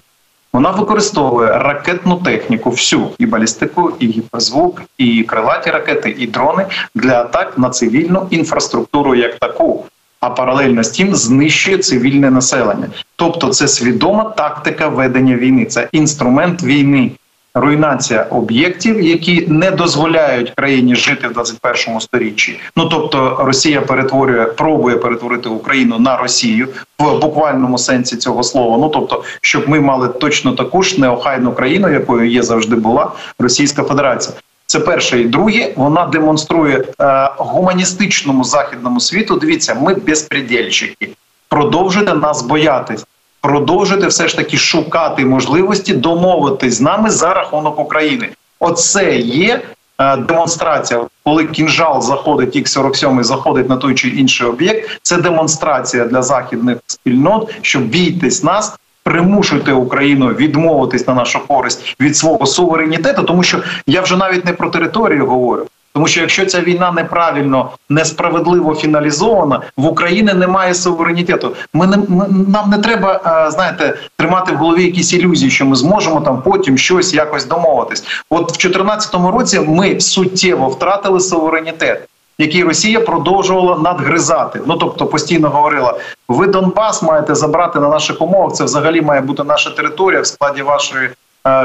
Speaker 2: Вона використовує ракетну техніку, всю і балістику, і гіперзвук, і крилаті ракети, і дрони для атак на цивільну інфраструктуру як таку. А паралельно з тим знищує цивільне населення. Тобто, це свідома тактика ведення війни, це інструмент війни руйнація об'єктів, які не дозволяють країні жити в 21 сторіччі. Ну тобто Росія перетворює, пробує перетворити Україну на Росію в буквальному сенсі цього слова. Ну тобто, щоб ми мали точно таку ж неохайну країну, якою є завжди була Російська Федерація. Це перше і друге. Вона демонструє е, гуманістичному західному світу. Дивіться, ми безпредельщики. Продовжуйте нас боятись продовжити все ж таки шукати можливості домовитись з нами за рахунок України. Оце є е, демонстрація, коли кінжал заходить, ік 47 заходить на той чи інший об'єкт. Це демонстрація для західних спільнот, щоб бійтесь нас. Примушуйте Україну відмовитись на нашу користь від свого суверенітету, тому що я вже навіть не про територію говорю. Тому що якщо ця війна неправильно несправедливо фіналізована, в Україні немає суверенітету. Ми не ми, нам не треба е, знаєте тримати в голові якісь ілюзії, що ми зможемо там потім щось якось домовитись. От в 2014 році ми суттєво втратили суверенітет. Який Росія продовжувала надгризати, ну тобто постійно говорила: ви Донбас маєте забрати на наших умовах. Це взагалі має бути наша територія в складі вашої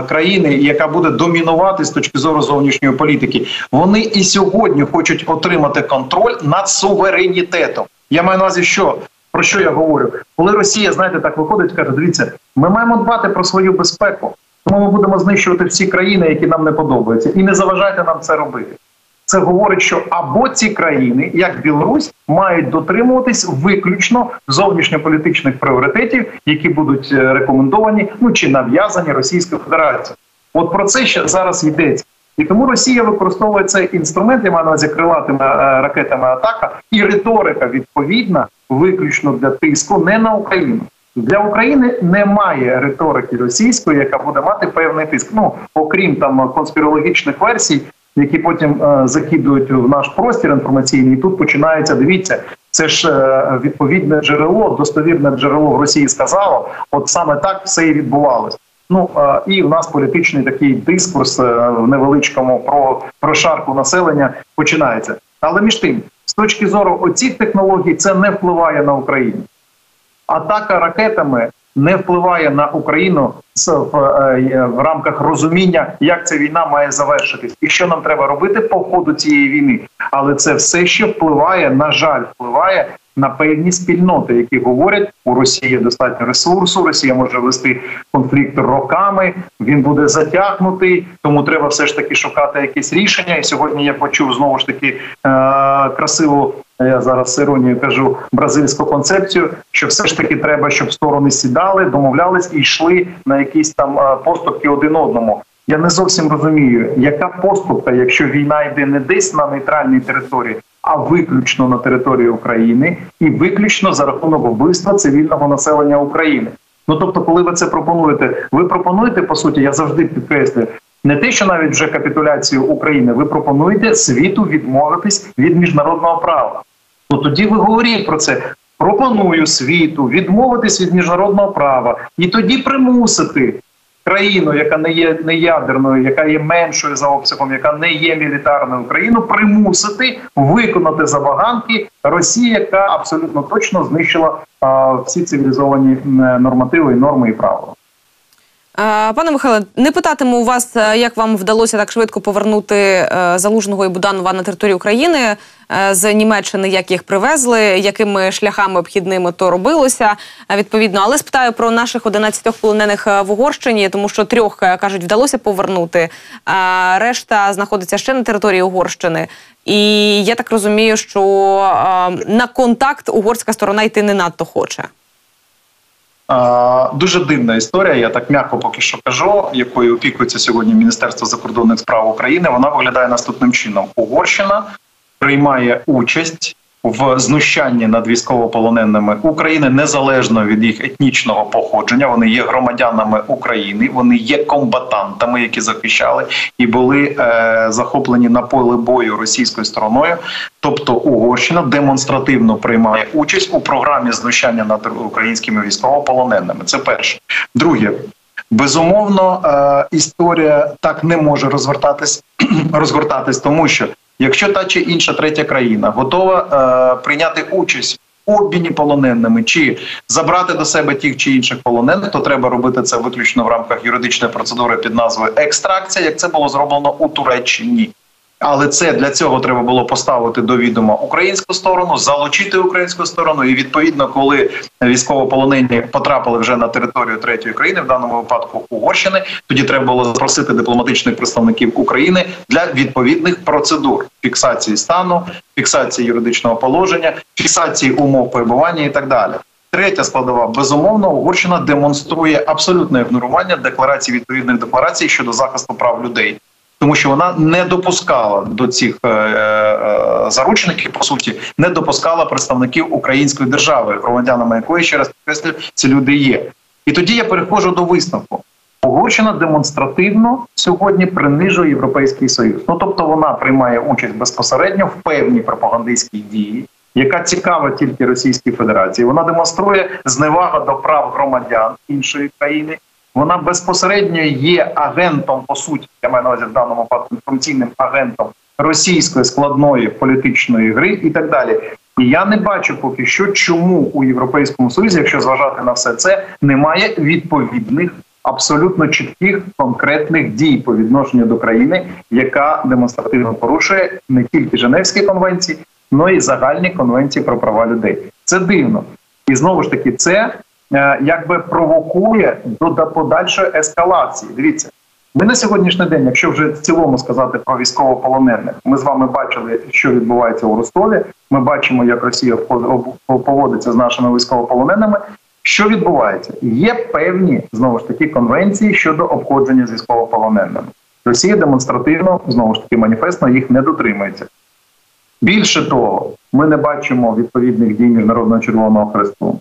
Speaker 2: країни, яка буде домінувати з точки зору зовнішньої політики. Вони і сьогодні хочуть отримати контроль над суверенітетом. Я маю на увазі, що про що я говорю, коли Росія знаєте так виходить, каже: дивіться, ми маємо дбати про свою безпеку, тому ми будемо знищувати всі країни, які нам не подобаються, і не заважайте нам це робити це говорить, що або ці країни, як Білорусь, мають дотримуватись виключно зовнішньополітичних пріоритетів, які будуть е, рекомендовані ну чи нав'язані Російською Федерацією. От про це ще зараз йдеться. І тому Росія використовує цей інструмент, я маю на увазі крилатими е, ракетами атака, і риторика відповідна виключно для тиску не на Україну. Для України немає риторики російської, яка буде мати певний тиск. Ну окрім там конспірологічних версій, які потім е, закидують в наш простір інформаційний. І Тут починається. Дивіться, це ж е, відповідне джерело, достовірне джерело в Росії сказало. От саме так все і відбувалось. Ну е, і в нас політичний такий дискурс в невеличкому про прошарку населення починається. Але між тим, з точки зору оцих технологій, це не впливає на Україну. Атака ракетами не впливає на Україну в, е, в рамках розуміння, як ця війна має завершитись, і що нам треба робити по ходу цієї війни. Але це все ще впливає, на жаль, впливає на певні спільноти, які говорять у Росії достатньо ресурсу. Росія може вести конфлікт роками. Він буде затягнутий, тому треба все ж таки шукати якесь рішення. І сьогодні я почув знову ж таки е- красиву. Я зараз з іронією кажу бразильську концепцію, що все ж таки треба, щоб сторони сідали, домовлялись і йшли на якісь там е, поступки один одному. Я не зовсім розумію, яка поступка, якщо війна йде не десь на нейтральній території, а виключно на території України і виключно за рахунок вбивства цивільного населення України. Ну тобто, коли ви це пропонуєте, ви пропонуєте по суті, я завжди підкреслюю, не те, що навіть вже капітуляцію України, ви пропонуєте світу відмовитись від міжнародного права. Ну тоді ви говоріть про це. Пропоную світу відмовитись від міжнародного права і тоді примусити країну, яка не є не ядерною, яка є меншою за обсягом, яка не є мілітарною країну, примусити виконати забаганки Росії, яка абсолютно точно знищила а, всі цивілізовані нормативи, норми і правила.
Speaker 1: Пане Михайле, не питатиму у вас, е, як вам вдалося так швидко повернути е, залужного і Буданова на територію України з Німеччини, як їх привезли, якими шляхами обхідними то робилося відповідно. Але спитаю про наших 11 полонених в Угорщині, тому що трьох кажуть, вдалося повернути. а Решта знаходиться ще на території Угорщини. І я так розумію, що на контакт угорська сторона йти не надто хоче.
Speaker 2: Дуже дивна історія. Я так м'яко поки що кажу, якою опікується сьогодні Міністерство закордонних справ України. Вона виглядає наступним чином: Угорщина приймає участь в знущанні над військовополоненими України незалежно від їх етнічного походження. Вони є громадянами України, вони є комбатантами, які захищали і були е, захоплені на поле бою російською стороною. Тобто Угорщина демонстративно приймає участь у програмі знущання над українськими військовополоненими. Це перше, друге. Безумовно, е, історія так не може розвертатись розгортатись, тому що Якщо та чи інша третя країна готова е, прийняти участь в обміні полоненими чи забрати до себе тих чи інших полонених, то треба робити це виключно в рамках юридичної процедури під назвою екстракція, як це було зроблено у Туреччині. Але це для цього треба було поставити до відома українську сторону, залучити українську сторону. І відповідно, коли військовополонені потрапили вже на територію третьої країни, в даному випадку Угорщини, тоді треба було запросити дипломатичних представників України для відповідних процедур фіксації стану, фіксації юридичного положення, фіксації умов перебування і так далі. Третя складова безумовно Угорщина демонструє абсолютне ігнорування декларацій відповідних декларацій щодо захисту прав людей тому що вона не допускала до цих е, е, заручників, по суті, не допускала представників української держави, громадянами якої ще раз підкреслюю, ці люди є. І тоді я переходжу до висновку. Угорщина демонстративно сьогодні принижує європейський союз. Ну тобто вона приймає участь безпосередньо в певній пропагандистській дії, яка цікава тільки Російській Федерації. Вона демонструє зневагу до прав громадян іншої країни. Вона безпосередньо є агентом, по суті, я маю на увазі в даному випадку інформаційним агентом російської складної політичної гри і так далі. І я не бачу поки що, чому у Європейському Союзі, якщо зважати на все це, немає відповідних абсолютно чітких конкретних дій по відношенню до країни, яка демонстративно порушує не тільки Женевські конвенції, але й загальні конвенції про права людей. Це дивно, і знову ж таки, це якби провокує до подальшої ескалації. Дивіться. Ми на сьогоднішній день, якщо вже в цілому сказати про військовополонених, ми з вами бачили, що відбувається у Ростові. Ми бачимо, як Росія поводиться з нашими військовополоненими. Що відбувається? Є певні знову ж таки конвенції щодо обходження з військовополоненими. Росія демонстративно знову ж таки маніфестно їх не дотримується. Більше того, ми не бачимо відповідних дій міжнародного червоного хресту,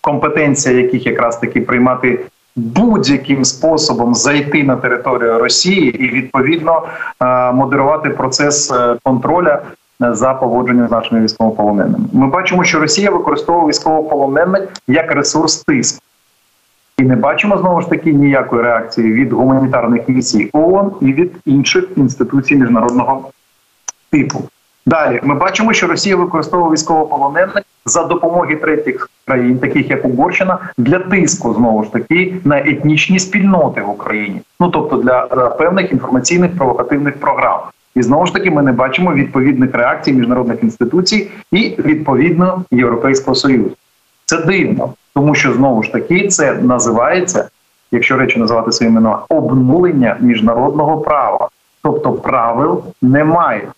Speaker 2: компетенція яких якраз таки приймати будь-яким способом зайти на територію Росії і відповідно е, модерувати процес е, контроля за поводженням з нашими військовополоненими. Ми бачимо, що Росія використовує військовополонених як ресурс тиску. І не бачимо знову ж таки ніякої реакції від гуманітарних місій ООН і від інших інституцій міжнародного типу. Далі ми бачимо, що Росія використовує військовополонених за допомоги третіх країн, таких як Угорщина, для тиску знову ж таки на етнічні спільноти в Україні, ну тобто для певних інформаційних провокативних програм. І знову ж таки ми не бачимо відповідних реакцій міжнародних інституцій і відповідно Європейського союзу. Це дивно, тому що знову ж таки це називається, якщо речі називати своїм іменами, обнулення міжнародного права, тобто правил немає,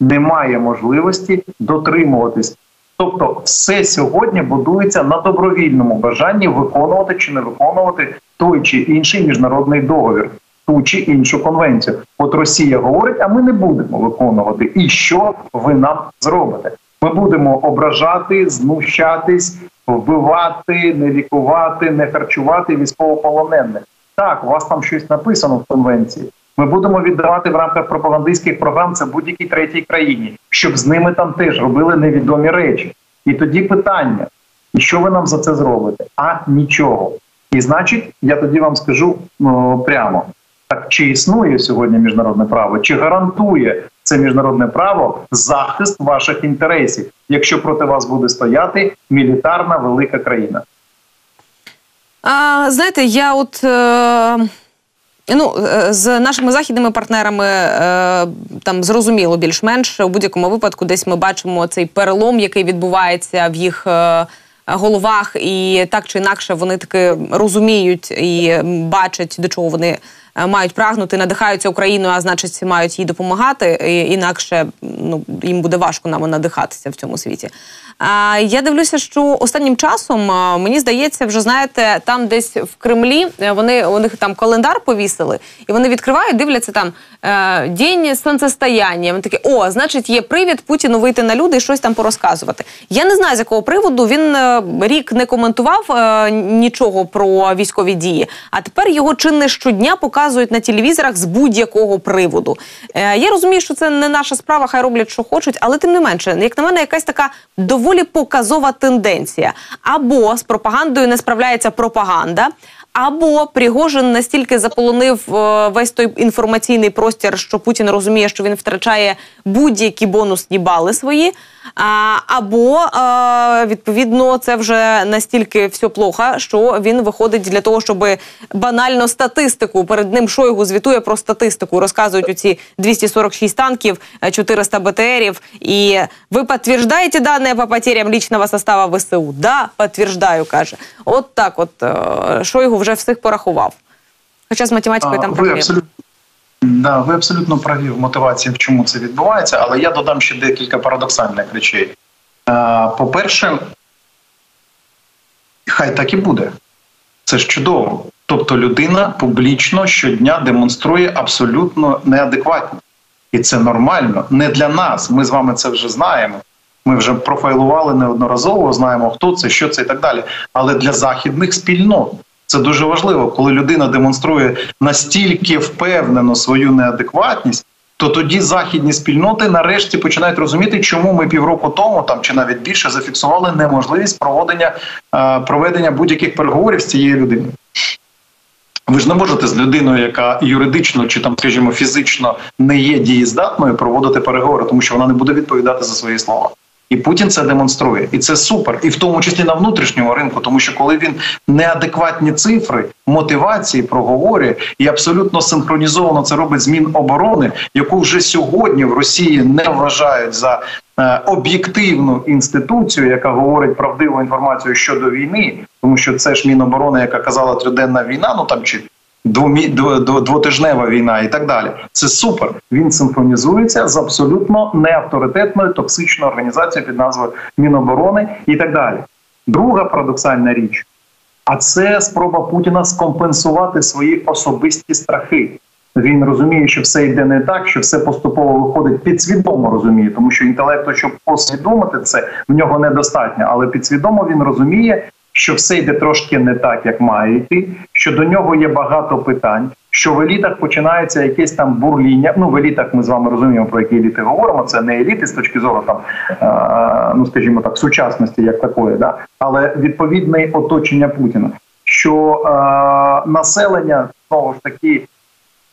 Speaker 2: немає можливості дотримуватись. Тобто, все сьогодні будується на добровільному бажанні виконувати чи не виконувати той чи інший міжнародний договір ту чи іншу конвенцію. От Росія говорить, а ми не будемо виконувати. І що ви нам зробите? Ми будемо ображати, знущатись, вбивати, не лікувати, не харчувати військовополонених. Так, у вас там щось написано в конвенції. Ми будемо віддавати в рамках пропагандистських програм це будь-якій третій країні, щоб з ними там теж робили невідомі речі. І тоді питання: що ви нам за це зробите? А нічого. І значить, я тоді вам скажу о, прямо: так чи існує сьогодні міжнародне право, чи гарантує це міжнародне право захист ваших інтересів, якщо проти вас буде стояти мілітарна велика країна?
Speaker 1: А, Знаєте, я от. Е... Ну, е, з нашими західними партнерами е, там зрозуміло більш-менш у будь-якому випадку, десь ми бачимо цей перелом, який відбувається в їх е, головах, і так чи інакше вони таки розуміють і бачать, до чого вони Е, мають прагнути, надихаються Україною, а значить, мають їй допомагати. І, інакше ну їм буде важко нам надихатися в цьому світі. Я дивлюся, що останнім часом мені здається, вже знаєте, там десь в Кремлі е, вони у них там календар повісили, і вони відкривають, дивляться там е, день сонцестояння. Вони такі, о, значить, є привід Путіну вийти на люди і щось там порозказувати. Я не знаю з якого приводу він рік не коментував нічого про військові дії, а тепер його чи не щодня показують на телевізорах з будь-якого приводу. Е, Я розумію, що це не наша справа, хай роблять, що хочуть, але тим не менше, як на мене, якась така доволі показова тенденція. Або з пропагандою не справляється пропаганда. Або Пригожин настільки заполонив е, весь той інформаційний простір, що Путін розуміє, що він втрачає будь-які бонусні бали свої. Або відповідно це вже настільки все плохо, що він виходить для того, щоб банально статистику перед ним Шойгу звітує про статистику. Розказують оці 246 танків, 400 БТРів. І ви підтверджуєте дані по потерям лічного состава ВСУ? Да, підтверджую, каже. От так, от е, Шойгу вже всіх порахував. Хоча з математикою а, там проблеми. Абсолютно
Speaker 2: Да, ви абсолютно праві в мотивації, в чому це відбувається, але я додам ще декілька парадоксальних речей. По-перше, хай так і буде. Це ж чудово. Тобто людина публічно щодня демонструє абсолютно неадекватно. І це нормально. Не для нас. Ми з вами це вже знаємо. Ми вже профайлували неодноразово, знаємо, хто це, що це і так далі. Але для західних спільнот Це дуже важливо, коли людина демонструє настільки впевнено свою неадекватність. То тоді західні спільноти нарешті починають розуміти, чому ми півроку тому, там чи навіть більше, зафіксували неможливість проводення е, проведення будь-яких переговорів з цією людиною. Ви ж не можете з людиною, яка юридично чи там, скажімо, фізично не є дієздатною, проводити переговори, тому що вона не буде відповідати за свої слова. І Путін це демонструє, і це супер, і в тому числі на внутрішньому ринку, тому що коли він неадекватні цифри мотивації проговорює і абсолютно синхронізовано це робить з Міноборони, яку вже сьогодні в Росії не вважають за е, об'єктивну інституцію, яка говорить правдиву інформацію щодо війни, тому що це ж Міноборони, яка казала триденна війна, ну там чи двотижнева війна і так далі. Це супер. Він синхронізується з абсолютно неавторитетною токсичною організацією під назвою Міноборони і так далі. Друга парадоксальна річ. А це спроба Путіна скомпенсувати свої особисті страхи. Він розуміє, що все йде не так, що все поступово виходить підсвідомо розуміє, тому що інтелекту, щоб посвідомити це, в нього недостатньо, але підсвідомо він розуміє, що все йде трошки не так, як має йти. Що до нього є багато питань. Що в елітах починається якесь там бурління. Ну в елітах ми з вами розуміємо про які еліти говоримо. Це не еліти з точки зору там, е, ну скажімо так, сучасності як такої, да але відповідне оточення Путіна. Що е, населення знову ж таки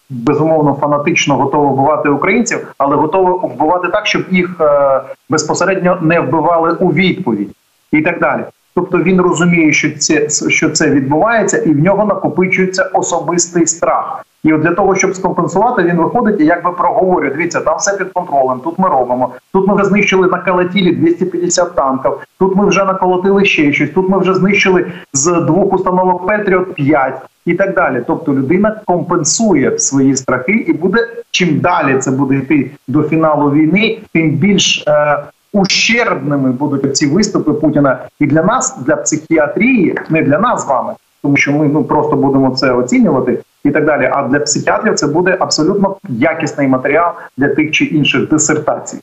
Speaker 2: безумовно фанатично готове вбивати українців, але готове вбивати так, щоб їх е, безпосередньо не вбивали у відповідь і так далі. Тобто він розуміє, що це що це відбувається, і в нього накопичується особистий страх. І от для того, щоб скомпенсувати, він виходить і якби проговорює. Дивіться, там все під контролем. Тут ми робимо. Тут ми вже знищили на калатілі 250 танків. Тут ми вже наколотили ще щось. Тут ми вже знищили з двох установок Петріот 5 і так далі. Тобто людина компенсує свої страхи, і буде чим далі це буде йти до фіналу війни, тим більш е, ущербними будуть ці виступи Путіна і для нас, для психіатрії, не для нас з вами, тому що ми ну просто будемо це оцінювати і так далі. А для психіатрів це буде абсолютно якісний матеріал для тих чи інших дисертацій.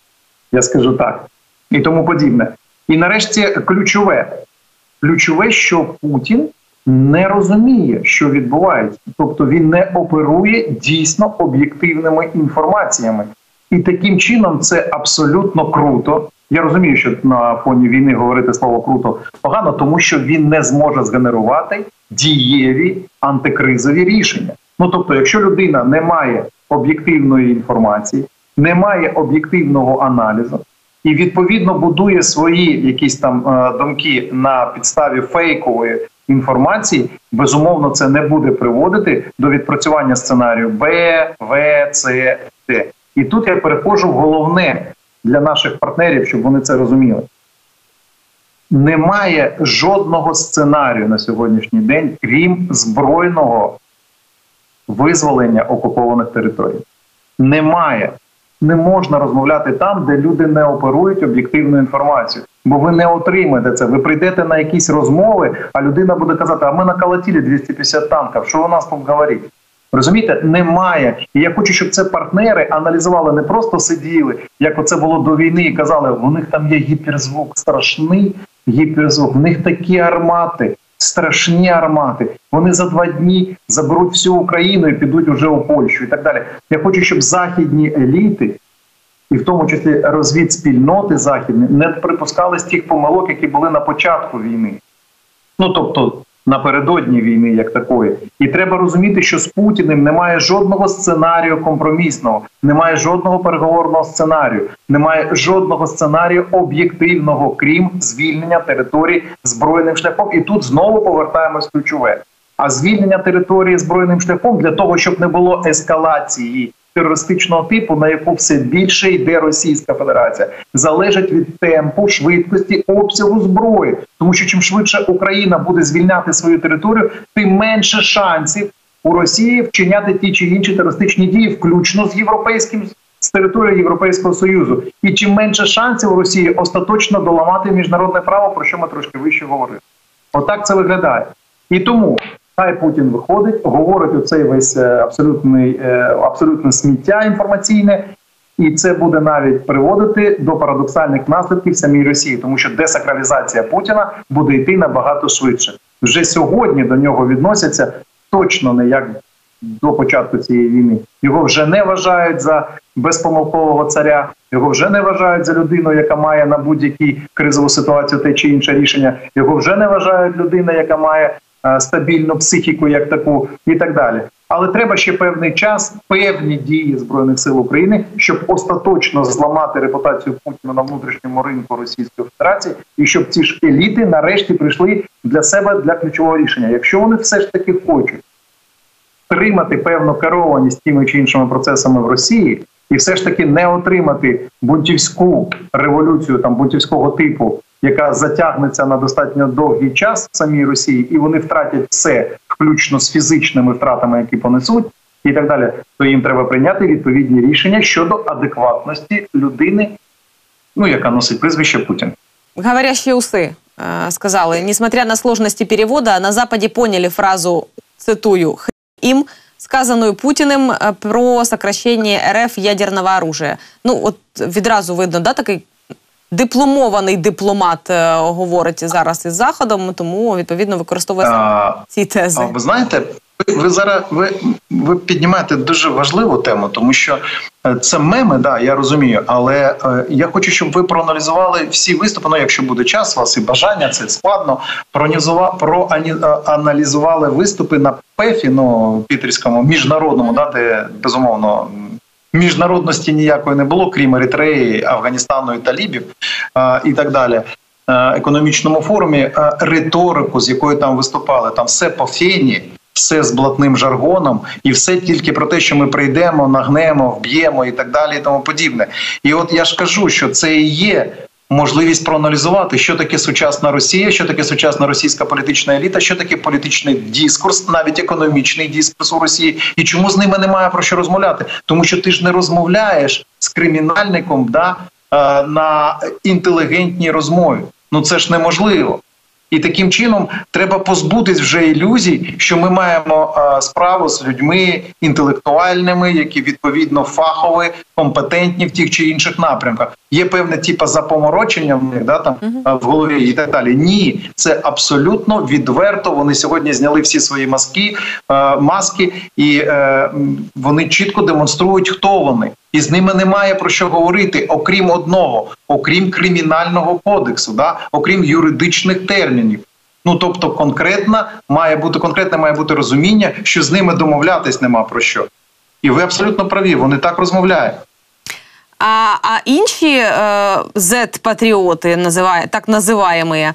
Speaker 2: Я скажу так і тому подібне. І нарешті ключове, ключове, що Путін не розуміє, що відбувається, тобто він не оперує дійсно об'єктивними інформаціями. І таким чином це абсолютно круто. Я розумію, що на фоні війни говорити слово круто погано, тому що він не зможе згенерувати дієві антикризові рішення. Ну тобто, якщо людина не має об'єктивної інформації, не має об'єктивного аналізу і відповідно будує свої якісь там е, думки на підставі фейкової інформації, безумовно, це не буде приводити до відпрацювання сценарію Б, В, С, Д. І тут я переходжу в головне для наших партнерів, щоб вони це розуміли. Немає жодного сценарію на сьогоднішній день, крім збройного визволення окупованих територій. Немає. Не можна розмовляти там, де люди не оперують об'єктивну інформацію, бо ви не отримаєте це. Ви прийдете на якісь розмови, а людина буде казати: а ми наколотили 250 танків, що у нас тут говорить? Розумієте, немає. І я хочу, щоб це партнери аналізували, не просто сиділи, як оце було до війни, і казали, у них там є гіперзвук, страшний гіперзвук, в них такі армати, страшні армати. Вони за два дні заберуть всю Україну і підуть уже у Польщу і так далі. Я хочу, щоб західні еліти. І в тому числі розвідспільноти західні не з тих помилок, які були на початку війни. Ну тобто напередодні війни, як такої, і треба розуміти, що з Путіним немає жодного сценарію компромісного, немає жодного переговорного сценарію, немає жодного сценарію об'єктивного, крім звільнення території збройним шляхом. І тут знову повертаємось ключове. А звільнення території збройним шляхом для того, щоб не було ескалації терористичного типу, на яку все більше йде Російська Федерація, залежить від темпу, швидкості обсягу зброї, тому що чим швидше Україна буде звільняти свою територію, тим менше шансів у Росії вчиняти ті чи інші терористичні дії, включно з європейським з території Європейського союзу, і чим менше шансів у Росії остаточно доламати міжнародне право, про що ми трошки вище говорили. Отак це виглядає. І тому Хай Путін виходить, говорить оцей весь е, абсолютний е, абсолютне сміття інформаційне, і це буде навіть приводити до парадоксальних наслідків самій Росії, тому що десакралізація Путіна буде йти набагато швидше. вже сьогодні до нього відносяться точно не як до початку цієї війни. Його вже не вважають за безпомилкового царя, його вже не вважають за людину, яка має на будь-якій кризову ситуацію те чи інше рішення. Його вже не вважають людиною, яка має стабільну психіку, як таку, і так далі. Але треба ще певний час, певні дії збройних сил України, щоб остаточно зламати репутацію Путіна на внутрішньому ринку Російської Федерації, і щоб ці ж еліти нарешті прийшли для себе для ключового рішення. Якщо вони все ж таки хочуть отримати певну керованість тими чи іншими процесами в Росії, і все ж таки не отримати бунтівську революцію там бунтівського типу, яка затягнеться на достатньо довгий час в самій Росії, і вони втратять все, включно з фізичними втратами, які понесуть, і так далі, то їм треба прийняти відповідні рішення щодо адекватності людини, ну яка носить прізвище Путін.
Speaker 1: Говорящие усы э, сказали, несмотря на сложности перевода, на Западе поняли фразу, цитую, «Хрен им, сказанную Путіним е, про сокращення РФ ядерного оружия. Ну, от відразу видно, да, такий дипломований дипломат е, говорить зараз із Заходом, тому відповідно використовує
Speaker 2: А,
Speaker 1: ці тези.
Speaker 2: А ви знаєте, ви, ви зараз ви, ви піднімаєте дуже важливу тему, тому що е, це меми, да, я розумію, але е, я хочу, щоб ви проаналізували всі виступи. Ну, якщо буде час, у вас і бажання, це складно. Проаналізува- проаналізували виступи на ПЕФі, ну пітерському міжнародному, да, де безумовно. Міжнародності ніякої не було, крім Еритреї, Афганістану і Талібів е, і так далі. Е, економічному форумі е, риторику, з якою там виступали, там все по фені, все з блатним жаргоном, і все тільки про те, що ми прийдемо, нагнемо, вб'ємо і так далі, і тому подібне. І от я ж кажу, що це і є. Можливість проаналізувати, що таке сучасна Росія, що таке сучасна російська політична еліта, що таке політичний дискурс, навіть економічний дискурс у Росії, і чому з ними немає про що розмовляти, тому що ти ж не розмовляєш з кримінальником да, е, на інтелігентній розмові. Ну це ж неможливо. І таким чином треба позбутись вже ілюзій, що ми маємо справу з людьми інтелектуальними, які відповідно фахові, компетентні в тих чи інших напрямках. Є певне типа запоморочення в них да там е, в голові і так далі. Ні, це абсолютно відверто. Вони сьогодні зняли всі свої маски, е, маски, і е, вони чітко демонструють, хто вони. І з ними немає про що говорити, окрім одного, окрім кримінального кодексу, да, окрім юридичних термінів. Ну тобто, конкретно має бути конкретне має бути розуміння, що з ними домовлятись нема про що. І ви абсолютно праві, вони так розмовляють.
Speaker 1: А, а інші е, Z-патріоти, називає, так називаємо,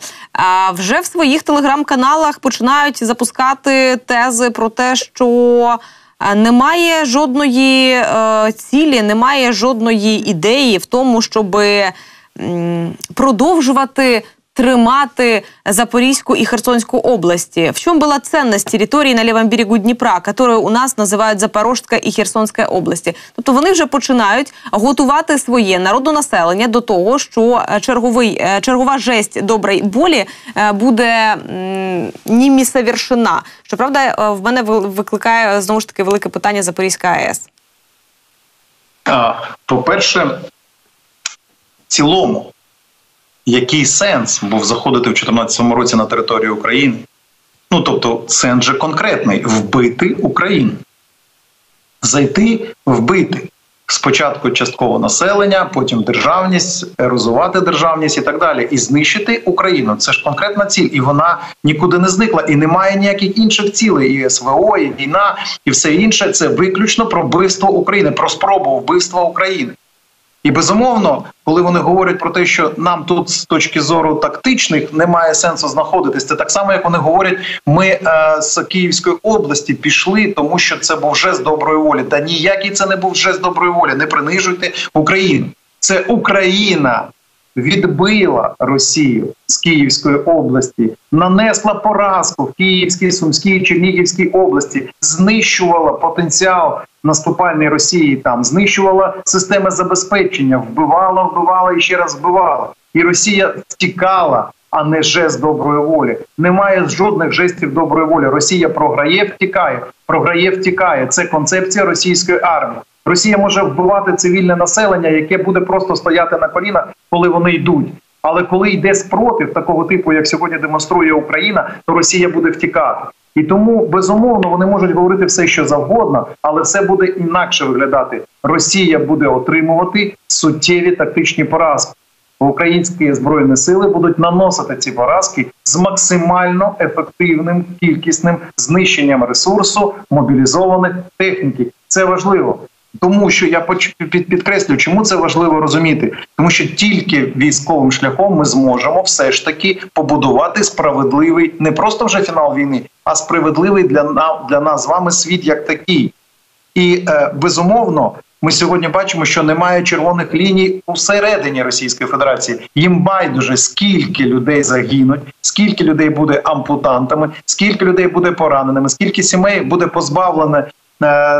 Speaker 1: вже в своїх телеграм-каналах починають запускати тези про те, що е, немає жодної е, цілі, немає жодної ідеї в тому, щоб продовжувати тримати Запорізьку і Херсонську области. В чем была ценность территории на левом берегу Дніпра, которую у нас називають Запорожська і Херсонська області? Тобто вони вже починають готувати своє народне населення до того, що е, черговий е, чергова жесть доброї болі е, буде німі совершена. Щоправда, в мене ви- викликає знову ж таки велике питання Запорізька АЕС.
Speaker 2: По-перше, в цілому, який сенс був заходити в 2014 році на територію України? Ну тобто, сенс же конкретний вбити Україну. Зайти, вбити. Спочатку частково населення, потім державність, ерозувати державність і так далі, і знищити Україну. Це ж конкретна ціль, і вона нікуди не зникла. І немає ніяких інших цілей. І СВО, і війна, і все інше. Це виключно про вбивство України, про спробу вбивства України. І безумовно, коли вони говорять про те, що нам тут з точки зору тактичних немає сенсу знаходитись, це так само, як вони говорять, ми е, з Київської області пішли, тому що це був жест доброї волі. Та ніякий це не був жест доброї волі. Не принижуйте Україну. Це Україна відбила Росію з Київської області, нанесла поразку в Київській, Сумській, Чернігівській області, знищувала потенціал наступальної Росії там, знищувала системи забезпечення, вбивала, вбивала і ще раз вбивала. І Росія втікала, а не жест доброї волі. Немає жодних жестів доброї волі. Росія програє, втікає, програє, втікає. Це концепція російської армії. Росія може вбивати цивільне населення, яке буде просто стояти на колінах, коли вони йдуть.
Speaker 4: Але коли йде спротив такого типу, як сьогодні демонструє Україна, то Росія буде втікати. І тому безумовно вони можуть говорити все, що завгодно, але все буде інакше виглядати. Росія буде отримувати суттєві тактичні поразки. Українські збройні сили будуть наносити ці поразки з максимально ефективним кількісним знищенням ресурсу мобілізованих техніки. Це важливо. Тому що я підкреслю, чому це важливо розуміти, тому що тільки військовим шляхом ми зможемо все ж таки побудувати справедливий не просто вже фінал війни, а справедливий для нас для нас з вами світ як такий. І е, безумовно, ми сьогодні бачимо, що немає червоних ліній усередині Російської Федерації. Їм байдуже скільки людей загинуть, скільки людей буде ампутантами, скільки людей буде пораненими, скільки сімей буде позбавлене Е,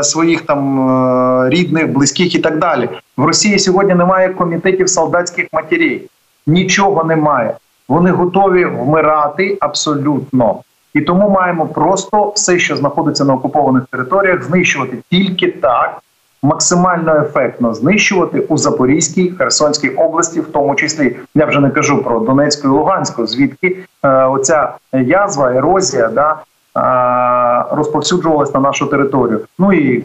Speaker 4: своїх там е, рідних, близьких і так далі. В Росії сьогодні немає комітетів солдатських матерів, нічого немає. Вони готові вмирати абсолютно. І тому маємо просто все, що знаходиться на окупованих територіях, знищувати тільки так, максимально ефектно знищувати у Запорізькій Херсонській області, в тому числі я вже не кажу про Донецьку і Луганську, звідки е, оця язва, ерозія, да розповсюджувалась на нашу територію. Ну і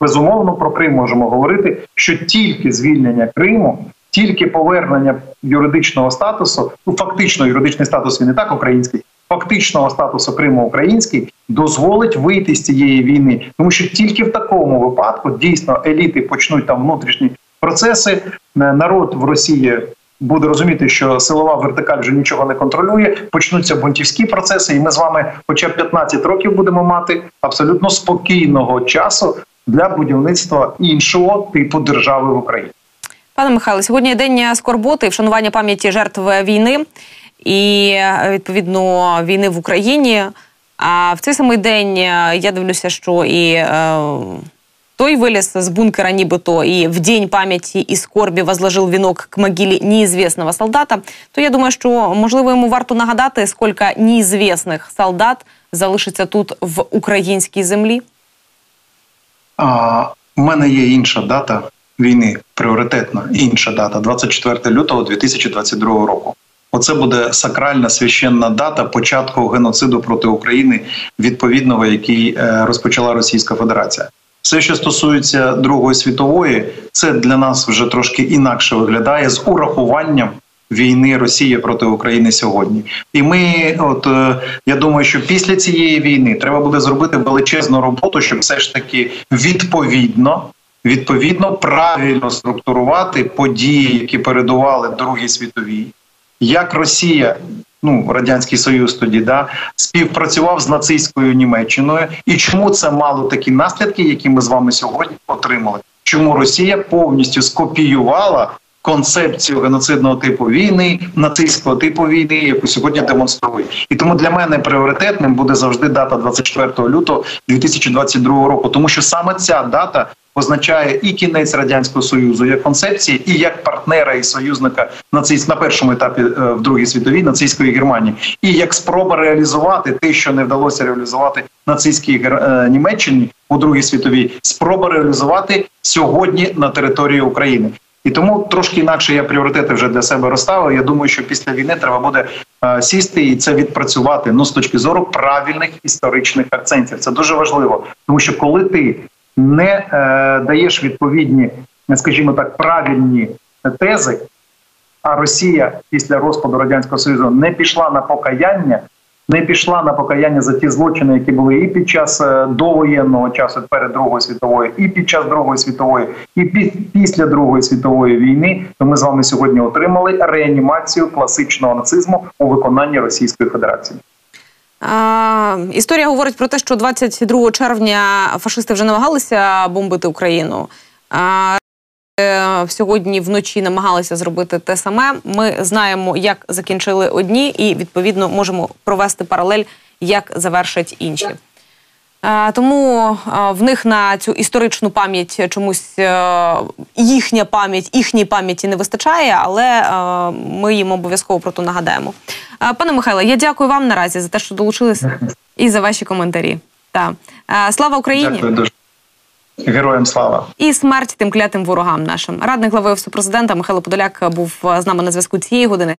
Speaker 4: безумовно про Крим можемо говорити, що тільки звільнення Криму, тільки повернення юридичного статусу, ну фактично юридичний статус він і так український. Фактичного статусу Криму український дозволить вийти з цієї війни, тому що тільки в такому випадку дійсно еліти почнуть там внутрішні процеси. Народ в Росії буде розуміти, що силова вертикаль вже нічого не контролює. Почнуться бунтівські процеси, і ми з вами, хоча б 15 років, будемо мати абсолютно спокійного часу для будівництва іншого типу держави в Україні.
Speaker 1: Пане Михайло, сьогодні день скорботи вшанування пам'яті жертв війни і відповідно війни в Україні. А в цей самий день я дивлюся, що і е, той вылез з бункера нібито і в день пам'яті і скорбі возложив вінок к могилі неізвісного солдата, то я думаю, що можливо йому варто нагадати, скільки неізвісних солдат залишиться тут в українській землі.
Speaker 2: А, У мене є інша дата війни, пріоритетна інша дата 24 лютого 2022 року. Оце буде сакральна священна дата початку геноциду проти України, відповідного який е, розпочала Російська Федерація. Все, що стосується Другої світової, це для нас вже трошки інакше виглядає з урахуванням війни Росії проти України сьогодні. І ми, от е, я думаю, що після цієї війни треба буде зробити величезну роботу, щоб все ж таки відповідно. Відповідно, правильно структурувати події, які передували Другій світовій, як Росія ну радянський союз тоді да співпрацював з нацистською Німеччиною, і чому це мало такі наслідки, які ми з вами сьогодні отримали? Чому Росія повністю скопіювала концепцію геноцидного типу війни, нацистського типу війни, яку сьогодні демонструє, і тому для мене пріоритетним буде завжди дата 24 лютого 2022 року, тому що саме ця дата означає і кінець радянського союзу як концепції, і як партнера і союзника нацист на першому етапі е, в другій світовій нацистської Германії, і як спроба реалізувати те, що не вдалося реалізувати нацистській е, Німеччині у другій світовій, спроба реалізувати сьогодні на території України. І тому трошки інакше я пріоритети вже для себе розставив. Я думаю, що після війни треба буде е, сісти і це відпрацювати. Ну з точки зору правильних історичних акцентів. Це дуже важливо, тому що коли ти не е, даєш відповідні, скажімо так, правильні тези. А Росія після розпаду радянського союзу не пішла на покаяння, не пішла на покаяння за ті злочини, які були і під час е, довоєнного часу перед Другою світовою, і під час Другої світової, і після Другої світової війни. То ми з вами сьогодні отримали реанімацію класичного нацизму у виконанні Російської Федерації.
Speaker 1: Історія говорить про те, що 22 червня фашисти вже намагалися бомбити Україну. Е, сьогодні вночі намагалися зробити те саме. Ми знаємо, як закінчили одні, і відповідно можемо провести паралель, як завершать інші. Е, тому е, в них на цю історичну пам'ять чомусь їхня пам'ять, їхній пам'яті не вистачає, але ми їм обов'язково про то нагадаємо. Пане Михайле, я дякую вам наразі за те, що долучилися, і за ваші коментарі. Так. Слава Україні!
Speaker 2: Дякую дуже.
Speaker 4: Героям слава!
Speaker 1: І смерть тим клятим ворогам нашим. Радник глави офісу президента Михайло Подоляк був з нами на зв'язку цієї години.